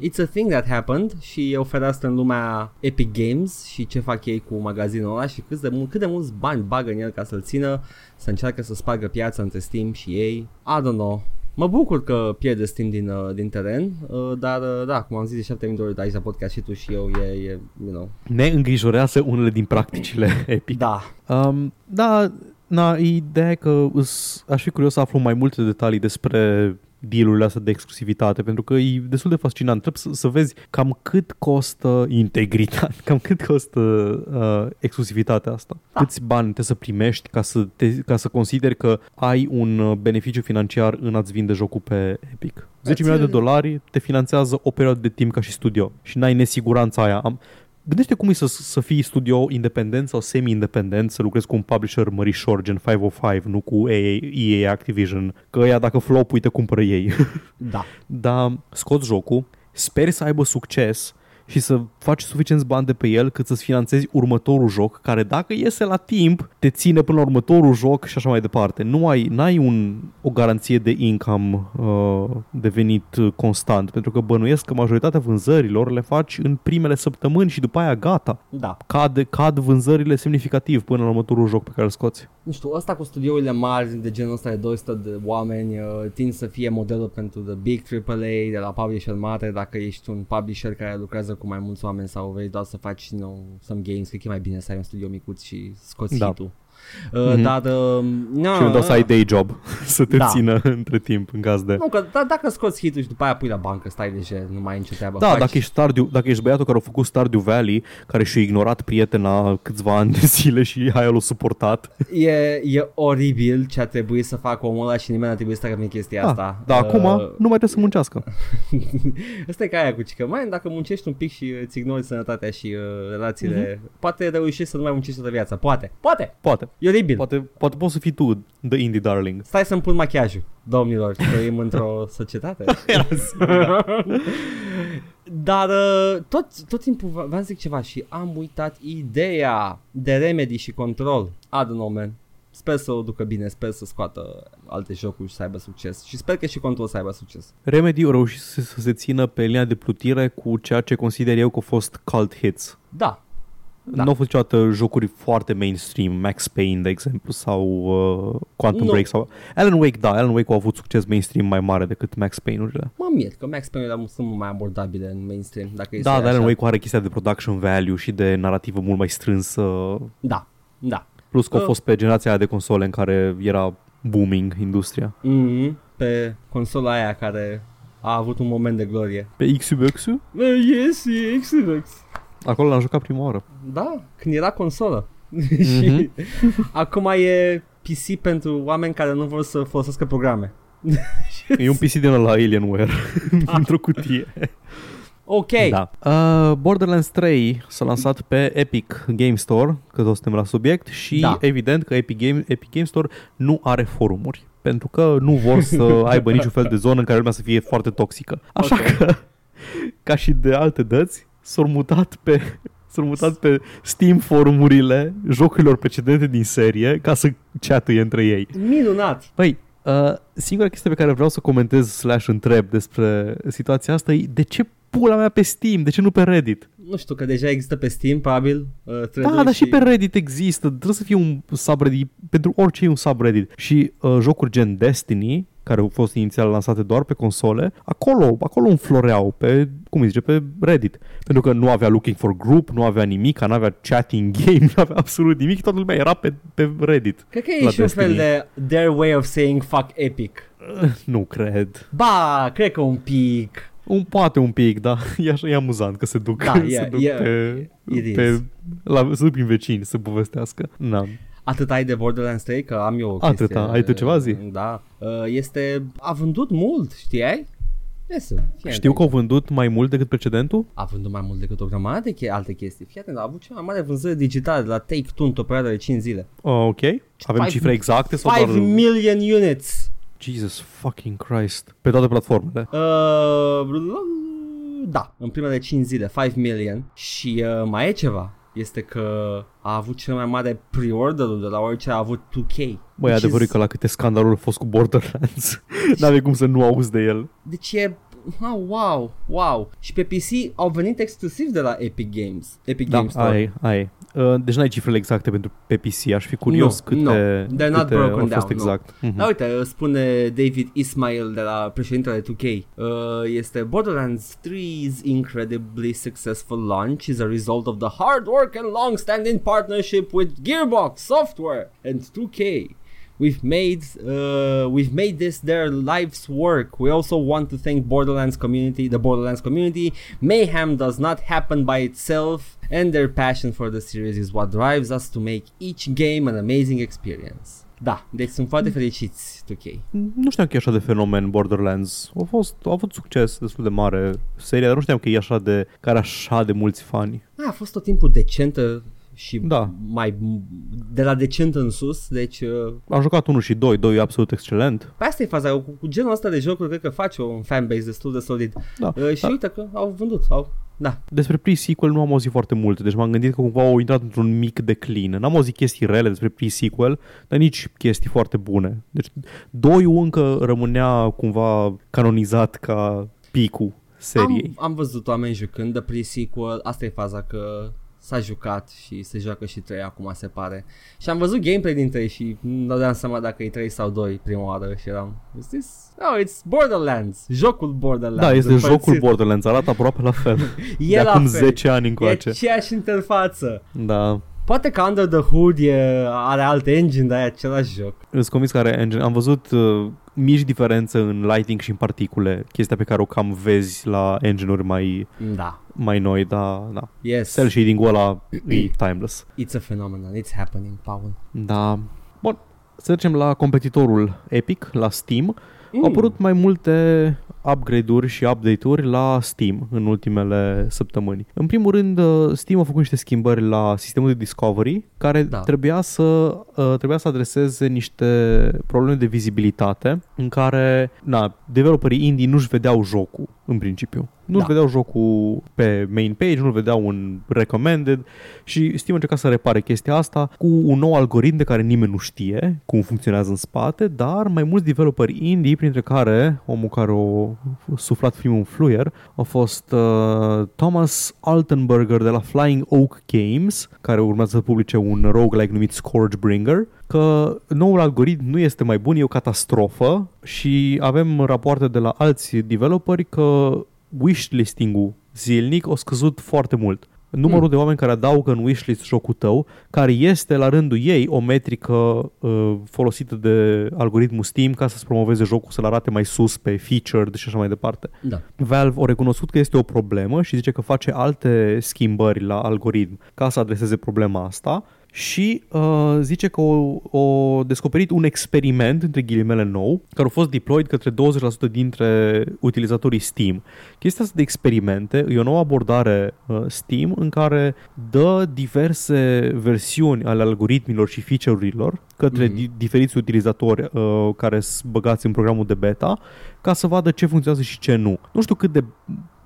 It's a thing that happened și e o fereastră în lumea Epic Games și ce fac ei cu magazinul ăla și cât de, mul- cât de mulți bani bagă în el ca să-l țină, să încearcă să spargă piața între Steam și ei. I don't know. Mă bucur că pierde Steam din, uh, din teren, uh, dar uh, da, cum am zis de 7000 de ori de aici la podcast și tu și eu, e, e you know. Ne îngrijorează unele din practicile <laughs> Epic. Da, Um, da, na, ideea e că îs, aș fi curios să aflu mai multe detalii despre dealurile astea de exclusivitate, pentru că e destul de fascinant. Trebuie să, să vezi cam cât costă integritate, <laughs> cam cât costă uh, exclusivitatea asta. Da. Câți bani trebuie să primești ca să, te, ca să consideri că ai un uh, beneficiu financiar în a-ți vinde jocul pe Epic. 10 milioane de dolari te finanțează o perioadă de timp ca și studio și n-ai nesiguranța aia. Am, Gândește cum e să, să fii studio independent sau semi-independent, să lucrezi cu un publisher mărișor gen 505, nu cu EA, EA Activision, că ăia dacă flop, uite, cumpără ei. da. <laughs> Dar scoți jocul, speri să aibă succes și să faci suficienți bani de pe el cât să-ți finanțezi următorul joc, care dacă iese la timp, te ține până la următorul joc și așa mai departe. Nu ai, n-ai un, o garanție de income uh, de venit uh, constant, pentru că bănuiesc că majoritatea vânzărilor le faci în primele săptămâni și după aia gata. Da. Cad, cad vânzările semnificativ până la următorul joc pe care îl scoți. nu știu, ăsta cu studiourile mari de genul ăsta de 200 de oameni uh, tind să fie modelul pentru the big AAA de la publisher mare dacă ești un publisher care lucrează cu mai mulți oameni sau vrei doar să faci you know, some games, cred că e mai bine să ai un studio micuț și scoți Da. hit-ul. Uh, Mhm. Dar... Uh, na, Și nu dau să ai day job <laughs> să te Da. țină între timp în caz de... Nu, că da, dacă scoți hit și după aia pui la bancă, stai lejer, nu mai ai nicio treabă. Da, Faci- dacă ești, Stardew, dacă ești băiatul care a făcut Stardew Valley, care și-a ignorat prietena câțiva ani de zile și aia l-a suportat. E, e oribil ce a trebuit să facă omul ăla și nimeni n-a trebuit să facă chestia Da, asta. dar acum Uh, nu mai trebuie să muncească. <laughs> Asta e ca aia cu cică. Mai, dacă muncești un pic și îți ignori sănătatea și uh, relațiile, poate reușești să nu mai muncești toată viața. Poate. Poate. Poate. E oribil. Poate, poate poți să fii tu the indie darling. Stai să-mi pun machiajul, domnilor, că trăim într-o <laughs> societate. <laughs> Dar uh, tot, tot timpul v- v-am zic ceva și am uitat ideea de remedy și control. I don't know, man. Sper să o ducă bine, sper să scoată alte jocuri și să aibă succes. Și sper că și control să aibă succes. Remedy a reușit să, să se țină pe linia de plutire cu ceea ce consider eu că au fost cult hits. Da, Da. Da. Nu au fost niciodată jocuri foarte mainstream, Max Payne, de exemplu, sau uh, Quantum Nu. Break sau... Alan Wake, da, Alan Wake a avut succes mainstream mai mare decât Max Payne-urile. mă mir că Max Payne sunt mult mai abordabile în mainstream. Dacă e să Da, iei dar Alan așa. Wake are chestia de production value și de narrativă mult mai strânsă, Da, da. plus că a Uh. fost pe generația aia de console în care era booming industria. Mm-hmm. Pe consola aia care a avut un moment de glorie. Pe xbox Uh, yes, e Xbox. Acolo l-am jucat prima oară. Da, când era consolă. <laughs> și acum e PC pentru oameni care nu vor să folosească programe. <laughs> E un PC din ăla Alienware, <laughs> într-o cutie. Ok. Da. Uh, Borderlands 3 s-a lansat pe Epic Game Store, că tot suntem la subiect, și Da. da. evident că Epic Game, Epic Game Store nu are forumuri. Pentru că nu vor să aibă niciun fel de zonă în care lumea să fie foarte toxică. Așa Ok. că, ca și de alte dăți, s-au mutat pe s-au mutat pe Steam forumurile jocurilor precedente din serie ca să chatăie între ei. Minunat. Păi, uh, singura chestie pe care vreau să comentez slash întreb despre situația asta e de ce pula mea pe Steam, de ce nu pe Reddit? Nu știu că deja există pe Steam, probabil. Uh, Da, thread-uri dar și pe Reddit există, trebuie să fie un subreddit, pentru orice e un subreddit. Și uh, jocuri gen Destiny, care au fost inițial lansate doar pe console, acolo, acolo înfloreau pe, cum îi zice, pe Reddit. Pentru că nu avea looking for group, nu avea nimic, nu avea chatting <laughs> game, nu avea absolut nimic, toată lumea era pe, pe Reddit. Cred că e la și un fel Destiny. de their way of saying fuck Epic. Uh, <laughs> Nu cred. Ba, cred că un pic. Un, poate un pic, da. <laughs> E, așa, e amuzant că se duc, Da, se e- duc e- pe, it pe, is. la, se duc prin vecini să povestească. Na. Atât ai de Borderlands 3 că am eu o chestie. Atâta. Ai tu ceva, zi? Da. Uh, Este, a vândut mult, știai? Iese, fii Știu că atent. au vândut mai mult decât precedentul? A vândut mai mult decât o grămadă de che- alte chestii. Fii atent, a avut cea mai mare vânzări digitale de la Take-Two într-o perioadă de 5 zile. Oh, ok. Avem Five- cifre exacte sau 5 doar... million units. Jesus fucking Christ. Pe toate platformele. Uh, da, în primele 5 zile, 5 million. Și uh, mai e ceva. Este că a avut cel mai mare pre-order de la orice a avut 2K. Băi, Which adevărul e is- că la câte scandaluri a fost cu Borderlands. <laughs> N-avea cum să nu auzi de el. Deci e... Ah, wow, wow. Și pe PC au venit exclusiv de la Epic Games. Epic Da, Games Store. ai, ai. Uh, deci n-ai cifrele exacte pentru pe PC. Aș fi curios Nu, câte, nu. They're not câte broken au fost down, exact. Mhm. Da, uite, spune David Ismail de la președintele 2K. Uh, este Borderlands 3's incredibly successful launch is a result of the hard work and long-standing partnership with Gearbox Software and 2K. We've made uh, we've made this their life's work. We also want to thank Borderlands community, the Borderlands community. Mayhem does not happen by itself, and their passion for the series is what drives us to make each game an amazing experience. Da, deci sunt foarte fericiți 2K. Nu știam că e așa de fenomen Borderlands. A, fost, a avut succes destul de mare seria, dar nu știam că e așa de, care are așa de mulți fani. A, a fost tot timpul decentă și Da. mai de la decent în sus, deci uh, Am jucat 1 și 2, 2 e absolut excelent. pe asta e faza, cu, cu genul ăsta de jocuri cred că face un fanbase destul de solid. Da. Uh, și da. uite că au vândut, au, da. Despre pre-sequel nu am auzit foarte multe, deci m-am gândit că cumva au intrat într-un mic declin. N-am auzit chestii rele despre pre-sequel, dar nici chestii foarte bune. Deci doiul încă rămânea cumva canonizat ca picul seriei. Am, am văzut oameni jucând de pre-sequel, asta e faza că s-a jucat și se joacă și 3 acum se pare. Și am văzut gameplay din 3 și nu dădeam seama dacă e 3 sau 2 prima oară și eram Is this? No, it's Borderlands, jocul Borderlands. Da, este împărțit. jocul Borderlands, arată aproape la fel. E de la acum fel. 10 ani E încoace. aceeași interfață. Da. Poate că Under the Hood e, are alt engine, dar e același joc. Îți convins că are engine. Am văzut uh, mici diferențe în lighting și în particule, chestia pe care o cam vezi la engine-uri mai, Da. mai noi, dar da. Yes. Cell shading-ul ăla e <clears throat> timeless. It's a phenomenon. It's happening, Paul. Da. Bun, să trecem la competitorul Epic, la Steam. Mm. Au apărut mai multe upgrade-uri și update-uri la Steam în ultimele săptămâni. În primul rând, uh, Steam a făcut niște schimbări la sistemul de discovery, care Da. trebuia, să, uh, trebuia să adreseze niște probleme de vizibilitate în care na, developerii indie nu-și vedeau jocul în principiu. Nu-și Da. vedeau jocul pe main page, nu-l vedeau în recommended și Steam a încercat să repare chestia asta cu un nou algoritm de care nimeni nu știe cum funcționează în spate, dar mai mulți developeri indie, printre care omul care a suflat primul fluier, a fost uh, Thomas Altenberger de la Flying Oak Games, care urmează să publice un roguelike numit Scourgebringer, că noul algoritm nu este mai bun, e o catastrofă și avem rapoarte de la alți developeri că wishlisting-ul zilnic a scăzut foarte mult. Numărul Hmm. de oameni care adaugă în wishlist jocul tău, care este la rândul ei o metrică uh, folosită de algoritmul Steam ca să-ți promoveze jocul, să-l arate mai sus pe featured și așa mai departe. Da. Valve a recunoscut că este o problemă și zice că face alte schimbări la algoritm ca să adreseze problema asta și uh, zice că o, o descoperit un experiment, între ghilimele nou, care a fost deployed către 20% dintre utilizatorii Steam. Chestia asta de experimente e o nouă abordare uh, Steam în care dă diverse versiuni ale algoritmilor și feature-urilor către Mhm. di- diferiți utilizatori uh, care sunt băgați în programul de beta ca să vadă ce funcționează și ce nu. Nu știu cât de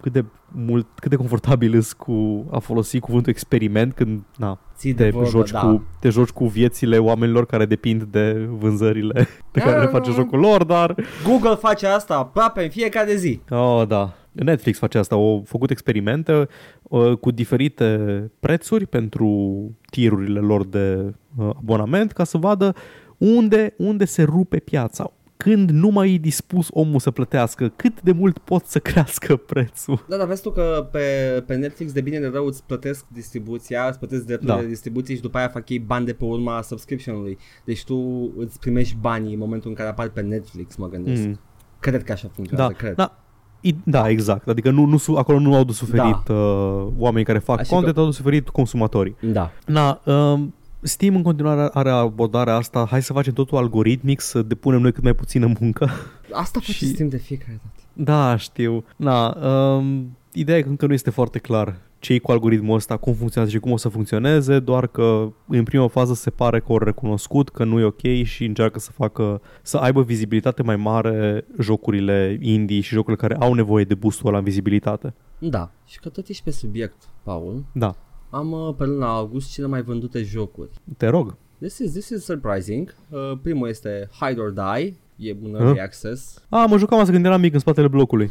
cât de mult, cât de confortabil îs cu a folosi cuvântul experiment când na, Ții de te, vorbă, joci da. cu, te joci cu viețile oamenilor care depind de vânzările pe care le face jocul lor, dar Google face asta aproape în fiecare zi. Oh, da. Netflix face asta. Au făcut experimente uh, cu diferite prețuri pentru tierurile lor de uh, abonament ca să vadă unde, unde se rupe piața. Când nu mai e dispus omul să plătească, cât de mult pot să <laughs> crească prețul. Da, dar vezi tu că pe, pe Netflix de bine de rău îți plătesc distribuția, îți plătesc drepturile Da. de distribuție și după aia fac ei bani de pe urma subscription-ului. Deci tu îți primești banii în momentul în care apari pe Netflix, mă gândesc. Mm. Cred că așa funcționează, Da, cred. da. I- Da, exact. Adică nu, nu, su- acolo nu au de suferit Da. uh, oamenii care fac Așa content, că- au de suferit consumatorii. Da. Na, um, Steam în continuare are abordarea asta, hai să facem totul algoritmic, să depunem noi cât mai puțină muncă. Asta face Și- Steam de fiecare dată. Da, știu. Na, um, ideea e că încă nu este foarte clar ce cu algoritmul ăsta, cum funcționează și cum o să funcționeze, doar că în prima fază se pare că au recunoscut că nu e ok și încearcă să facă, să aibă vizibilitate mai mare jocurile indie și jocurile care au nevoie de boostul ăla în vizibilitate. Da. Și că tot ești pe subiect, Paul. Da, Am uh, pe luna august cele mai vândute jocuri. te rog. This is, this is surprising. Uh, primul este Hide or Die. E un early Huh? access. A, mă jucam asta când eram mic în spatele blocului.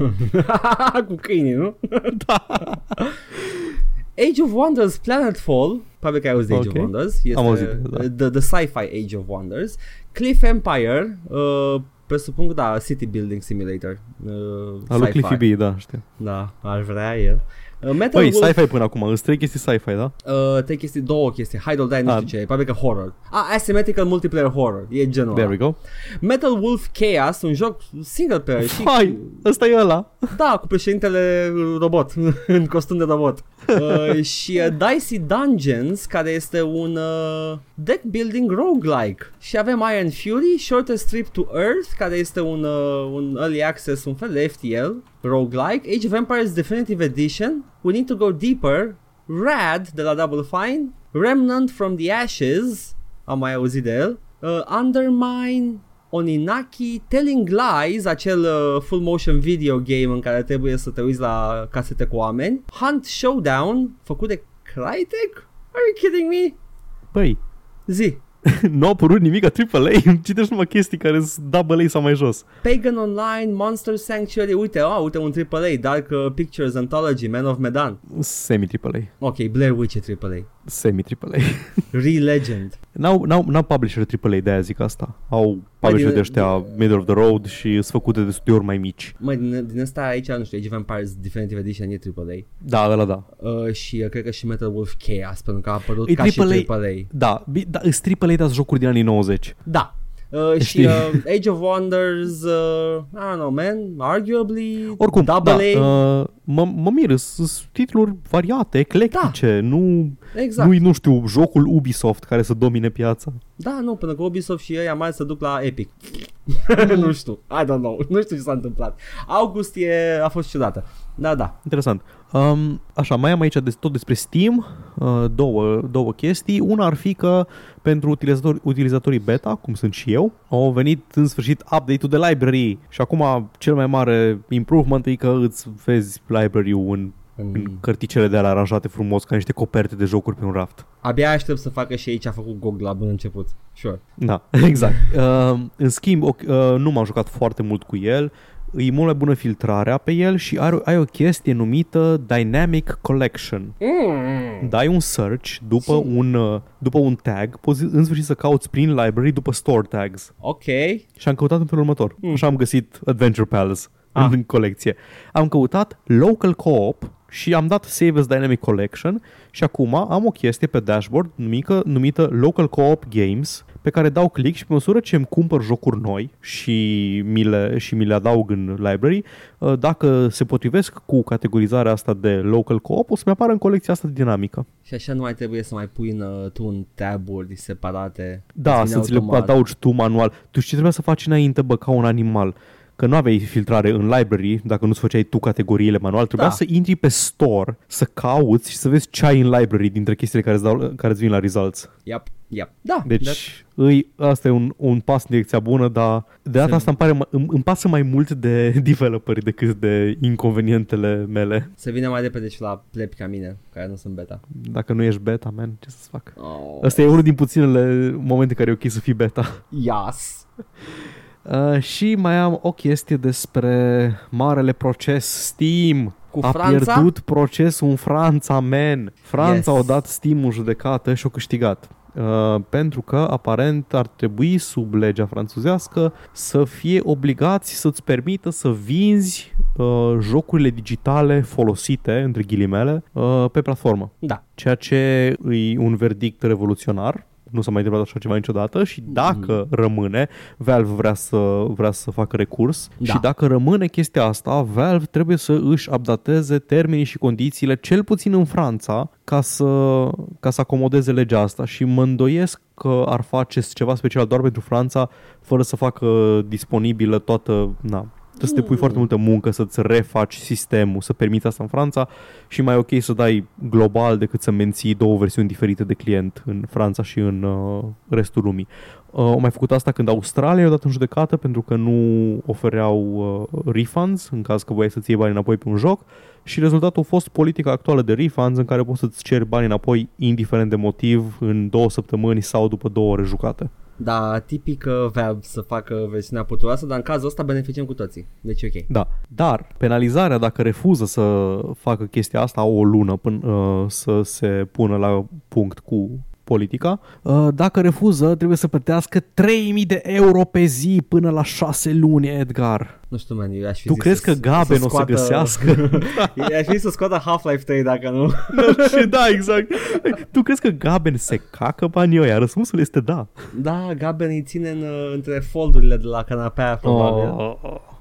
<laughs> Cu câinii, nu? <laughs> da. Age of Wonders Planetfall, probabil că ai auzit de Age Ok. of Wonders, este Am auzit, da. the, the sci-fi Age of Wonders. Cliff Empire, uh, presupun că da, City Building Simulator. Uh, Al lui sci-fi. Cliffy B, da, știu. Da, aș vrea el. Uh, Metal Păi, Wolf, sci-fi până acum, îți trei chestii sci-fi, da? uh, trei chestii, două chestii, Hide or Die, nu Ah. știu ce e, probabil că horror. Ah, Asymmetrical Multiplayer Horror, e genul There ăla. we go. Metal Wolf Chaos, un joc single player și Hai, ăsta e ăla. Da, cu președintele robot, <laughs> în costum de robot. uh, și uh, Dicey Dungeons, care este un uh, deck building roguelike. Și avem Iron Fury, Shortest Trip to Earth, care este un, uh, un early access, un fel de FTL, roguelike. Age of Empires Definitive Edition, We Need to Go Deeper, Rad de la Double Fine, Remnant from the Ashes, am mai auzit de el, uh, Undermine, Oninaki, Telling Lies, acel uh, full motion video game în care trebuie să te uiți la casete cu oameni, Hunt Showdown, făcut de Crytek? Are you kidding me? Păi, Zi. <laughs> nu a apărut nimic a AAA, îmi citești numai chestii care sunt double A sau mai jos. Pagan Online, Monster Sanctuary, uite, oh, uite un AAA, Dark uh, Pictures Anthology, Man of Medan. Semi-AAA. Ok, Blair Witch e AAA. semi-AAA. <laughs> Re-Legend. N-au, n-au, n-au publisher AAA, de-aia zic asta. Au publisher din- de ăștia middle of the road și sunt făcute de studiuri mai mici. Măi, din, din asta aici, nu știu, Age of Empires Definitive Edition e AAA. Da, ăla da. Uh, și uh, cred că și Metal Wolf Chaos, pentru că a apărut E ca și AAA. AAA. Da, bi- da îs AAA, dar sunt jocuri din anii 90. Da. Uh, și Știi? uh, Age of Wonders, uh, I don't know, man, arguably Oricum, Double da, A. uh, mă, mă mir, sunt titluri variate, eclectice, nu, exact. nu nu știu, jocul Ubisoft care să domine piața. Da, nu, pentru că Ubisoft și ei mai să duc la Epic. <laughs> nu știu, I don't know, nu știu ce s-a întâmplat. August e, a fost ciudată. Da, da. Interesant. Um, așa, mai am aici des, tot despre Steam, uh, două, două chestii. Una ar fi că pentru utilizatori, utilizatorii beta, cum sunt și eu, au venit în sfârșit update-ul de library și acum cel mai mare improvement e că îți vezi library-ul în, în Mm. cărticele de alea aranjate frumos ca niște coperte de jocuri pe un raft. Abia aștept să facă și ei ce a făcut GOG la bun început. Sure. Da, <laughs> exact. Uh, în schimb, o, uh, nu m-am jucat foarte mult cu el. E mult mai bună filtrarea pe el și are, ai o chestie numită Dynamic Collection. Mm. Dai un search după Sim. un, uh, după un tag, poți în sfârșit să cauți prin library după store tags. Ok. Și am căutat în felul următor. Mm. Așa am găsit Adventure Palace Ah. în colecție. Am căutat Local Co-op și am dat Save as Dynamic Collection și acum am o chestie pe dashboard numită, numită Local Co-op Games pe care dau click și pe măsură ce îmi cumpăr jocuri noi și mi le, și mi le adaug în library, uh, dacă se potrivesc cu categorizarea asta de Local Co-op, o să-mi apară în colecția asta dinamică. Și așa nu mai trebuie să mai pui în, uh, tu în taburi separate. Da, Îți vine să ți le automat. adaugi tu manual. Tu știi ce trebuia să faci înainte, bă, ca un animal? Că nu aveai filtrare în library, dacă nu-ți făceai tu categoriile manual, trebuia Da. să intri pe store, să cauți și să vezi ce ai în library dintre chestiile care îți, dau, care îți vin la results. Yep, yep. Da, Deci, îi, asta e un, un pas în direcția bună, dar de data Se- asta îmi, pare, mai- îmi, îmi pasă mai mult de <laughs> developeri decât de inconvenientele mele. se vine mai repede și la plebi ca mine, care nu sunt beta. Dacă nu ești beta, man, ce să fac? Oh. Asta e unul din puținele momente în care e ok să fii beta. Yes. <laughs> Uh, și mai am o chestie despre marele proces Steam. Cu a Franța? pierdut procesul în Franța, man. Franța Yes. a dat Steam în judecată și a câștigat. Uh, pentru că aparent ar trebui sub legea franțuzească să fie obligați să-ți permită să vinzi uh, jocurile digitale folosite, între ghilimele, uh, pe platformă. Da. Ceea ce e un verdict revoluționar. Nu s-a mai întâmplat așa ceva niciodată și dacă rămâne, Valve vrea să, vrea să facă recurs Da. și dacă rămâne chestia asta, Valve trebuie să își updateze termenii și condițiile, cel puțin în Franța, ca să, ca să acomodeze legea asta și mă îndoiesc că ar face ceva special doar pentru Franța fără să facă disponibilă toată, na, Trebuie să te pui foarte multă muncă să-ți refaci sistemul, să permiți asta în Franța și mai ok să dai global decât să menții două versiuni diferite de client în Franța și în uh, restul lumii. Uh, au mai făcut asta când Australia i-a dat în judecată pentru că nu ofereau uh, refunds în caz că voiai să-ți iei bani înapoi pe un joc și rezultatul a fost politica actuală de refunds în care poți să-ți ceri bani înapoi indiferent de motiv în două săptămâni sau după două ore jucate. Da, tipic uh, Valve să facă versiunea puturoasă, dar în cazul ăsta beneficiem cu toții. Deci e ok. Da, dar penalizarea dacă refuză să facă chestia asta au o lună până uh, să se pună la punct cu politica. Uh, dacă refuză, trebuie să plătească 3000 de euro pe zi până la 6 luni, Edgar. Nu știu, man, eu aș fi Tu zis crezi să, că Gaben să o să scoată... găsească? Eu <laughs> aș fi să scoată Half-Life 3 dacă nu. <laughs> Și da, exact. Tu crezi că Gaben se cacă banii ăia? Răspunsul este da. Da, Gaben îi ține în, uh, între foldurile de la canapea, probabil. Oh.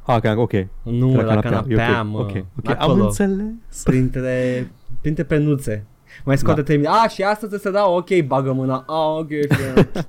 Ah, ok, ok. Nu, La la, canapea, canapea, e ok, mă. ok, ok. Am Acolo, înțeles. printre, printre penuțe. Mai scoate Da. da. A, și asta trebuie să dau, ok, bagă mâna. Ah, ok, fine. <laughs>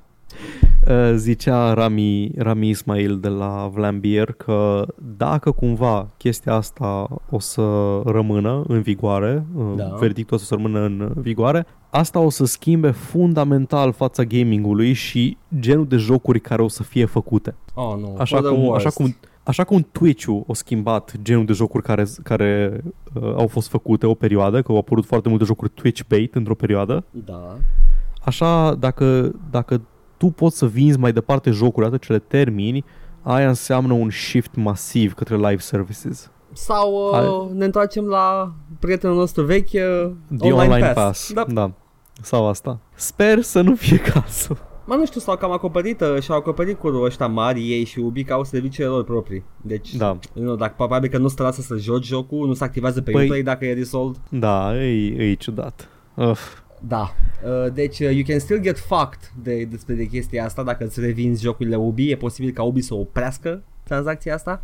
Uh, zicea Rami, Rami Ismail de la Vlambeer că dacă cumva chestia asta o să rămână în vigoare, uh, Da. verdictul o să rămână în vigoare, asta o să schimbe fundamental fața gamingului și genul de jocuri care o să fie făcute. Oh, nu. Așa for the cum, worst. așa cum Așa cum Twitch-ul a schimbat genul de jocuri care, care uh, au fost făcute o perioadă, că au apărut foarte multe jocuri Twitch-bait într-o perioadă, Da. Așa, dacă, dacă tu poți să vinzi mai departe jocuri, atât ce le termini, aia înseamnă un shift masiv către live services. Sau uh, Hai. ne întoarcem la prietenul nostru vechi, uh, The Online, Online, Pass. Da. da. Sau asta. Sper să nu fie <laughs> cazul. Mă, nu știu, s-au cam acoperit uh, și-au acoperit cu ăștia mari, ei și Ubi, că au serviciile lor proprii. Deci, Da. nu, dacă probabil că nu stă lasă să joci jocul, nu se activează pe Păi- Uplay dacă e resold. Da, e, e ciudat. Uf. Da. Uh, deci, uh, you can still get fucked de, despre de chestia asta dacă îți revinzi jocurile Ubi. E posibil ca Ubi să oprească tranzacția asta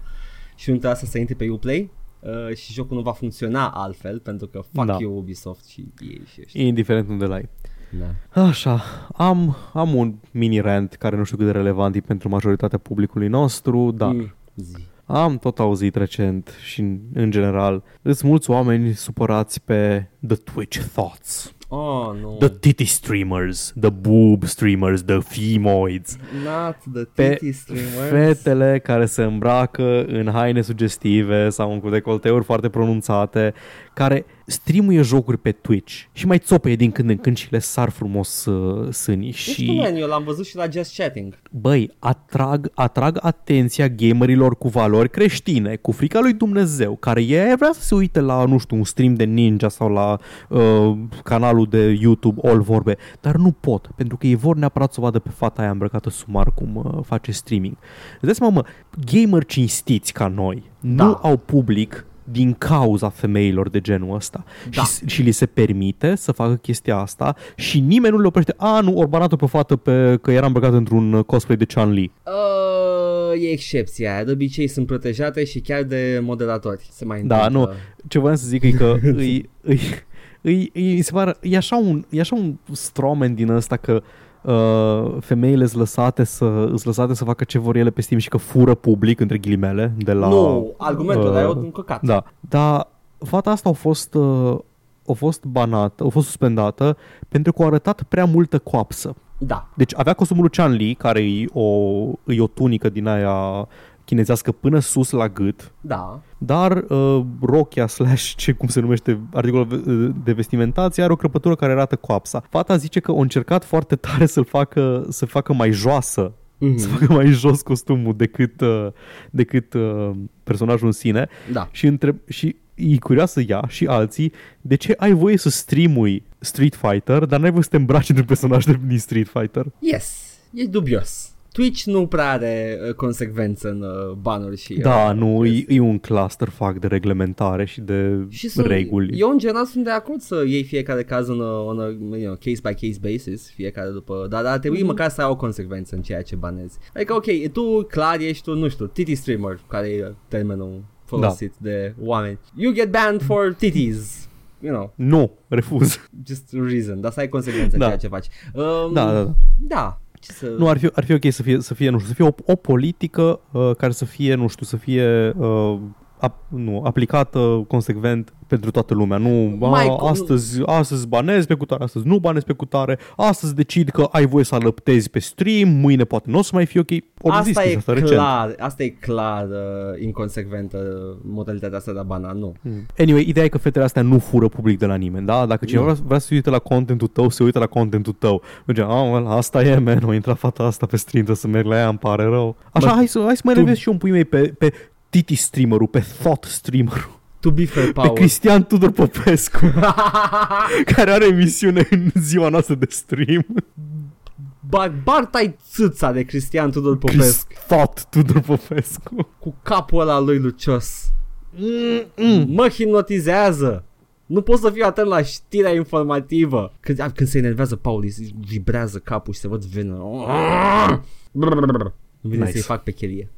și nu trebuie să se intre pe Uplay. Uh, și jocul nu va funcționa altfel pentru că fuck Da. you Ubisoft și ei și ăștia. Indiferent unde l-ai. Da. Așa, am, am un mini rant care nu știu cât de relevant e pentru majoritatea publicului nostru, dar Mm, zi. am tot auzit recent și în, în general, sunt mulți oameni supărați pe The Twitch Thoughts. Oh, nu. The titty streamers, the boob streamers, the femoids. Not the Pe titty streamers. fetele care se îmbracă în haine sugestive sau în decolteuri foarte pronunțate, care streamuie jocuri pe Twitch și mai țopăie din când în când și le sar frumos uh, sânii. Nu știu, Și, man, eu l-am văzut și la Just Chatting. băi, atrag, atrag atenția gamerilor cu valori creștine, cu frica lui Dumnezeu, care e vrea să se uite la, nu știu, un stream de ninja sau la uh, canalul de YouTube All Vorbe, dar nu pot, pentru că ei vor neapărat să o vadă pe fata aia îmbrăcată sumar cum uh, face streaming. Îți dai seama, mă, gamer cinstiți ca noi Da. nu au public din cauza femeilor de genul ăsta. Da. Și, și li se permite să facă chestia asta și nimeni nu le oprește. A, nu, ori banat-o pe fată pe, că era îmbrăcat într-un cosplay de Chan-Li. Uh, e excepția aia. De obicei sunt protejate și chiar de moderatori. Se mai Da, întâmplă. nu. Ce voiam să zic e că <laughs> îi, îi, îi, îi, îi se pare, e așa un, e așa un stromen din ăsta că uh, femeile sunt lăsate, să, sunt lăsate să facă ce vor ele pe Steam și că fură public, între ghilimele, de la... nu, argumentul ăla e uh, un căcat. Da, dar fata asta a fost, uh, a fost banată, a fost suspendată pentru că a arătat prea multă coapsă. Da. Deci avea costumul lui Chan Li, care e o, e o tunică din aia chinezească până sus la gât, Da. dar uh, rochia slash ce cum se numește articolul de- de vestimentație are o crăpătură care arată coapsa. Fata zice că a încercat foarte tare să-l facă, să facă mai joasă Mhm. să facă mai jos costumul decât, uh, decât uh, personajul în sine Da. și, întreb, și e curioasă ea și alții de ce ai voie să streamui Street Fighter, dar n-ai voie să te îmbraci într-un personaj de, din Street Fighter. Yes. E dubios. Twitch nu prea are uh, consecvență în uh, banuri și... Da, uh, nu, chestii. e, e un clusterfuck de reglementare și de și sunt, reguli. Eu în general sunt de acord să iei fiecare caz on a, on a you know, case by case basis, fiecare după, dar ar trebui Mhm. măcar să ai o consecvență în ceea ce banezi. Adică ok, tu clar ești tu, nu știu, titty streamer, care e termenul folosit Da. de oameni. You get banned for titties. You know, Nu, refuz. just a reason, dar să ai consecvență Da. în ceea ce faci. Um, Da, da, da. Da. Ce să... Nu, ar fi, ar fi ok să fie, să fie, nu știu, să fie o, o politică uh, care să fie, nu știu, să fie uh, ap, nu, aplicată consecvent pentru toată lumea. Nu, a, Mai cu- astăzi, astăzi banezi pe cutare, astăzi nu banezi pe cutare, astăzi decid că ai voie să alăptezi pe stream, mâine poate nu o să mai fie ok. Ori zis Asta e chestia asta clar, asta e clar uh, inconsecventă uh, modalitatea asta de a bana, nu. recent. Anyway, ideea e că fetele astea nu fură public de la nimeni, da? Dacă cineva Nu. vrea, vrea să se uite la contentul tău, se uită la contentul tău. Nu gen, ah, well, asta e, man, o intra fata asta pe stream, trebuie să merg la ea, îmi pare rău. Așa, Bă, hai să, hai să mai tu- revezi și eu un pui mei pe, pe Titi streamerul, pe Thought streamerul, To be fair pe power. Cristian Tudor Popescu, <laughs> care are emisiune în ziua noastră de stream. Bar, bartai țâța de Cristian Tudor Chris Popescu Thought Tudor Popescu. cu capul ăla lui lucios. Mm. Mă hipnotizează. Nu pot să fiu atent la știrea informativă. Când, a, când se enervează Paul, îi vibrează capul și se văd venă. Vine Nice. să-i fac pe chelie.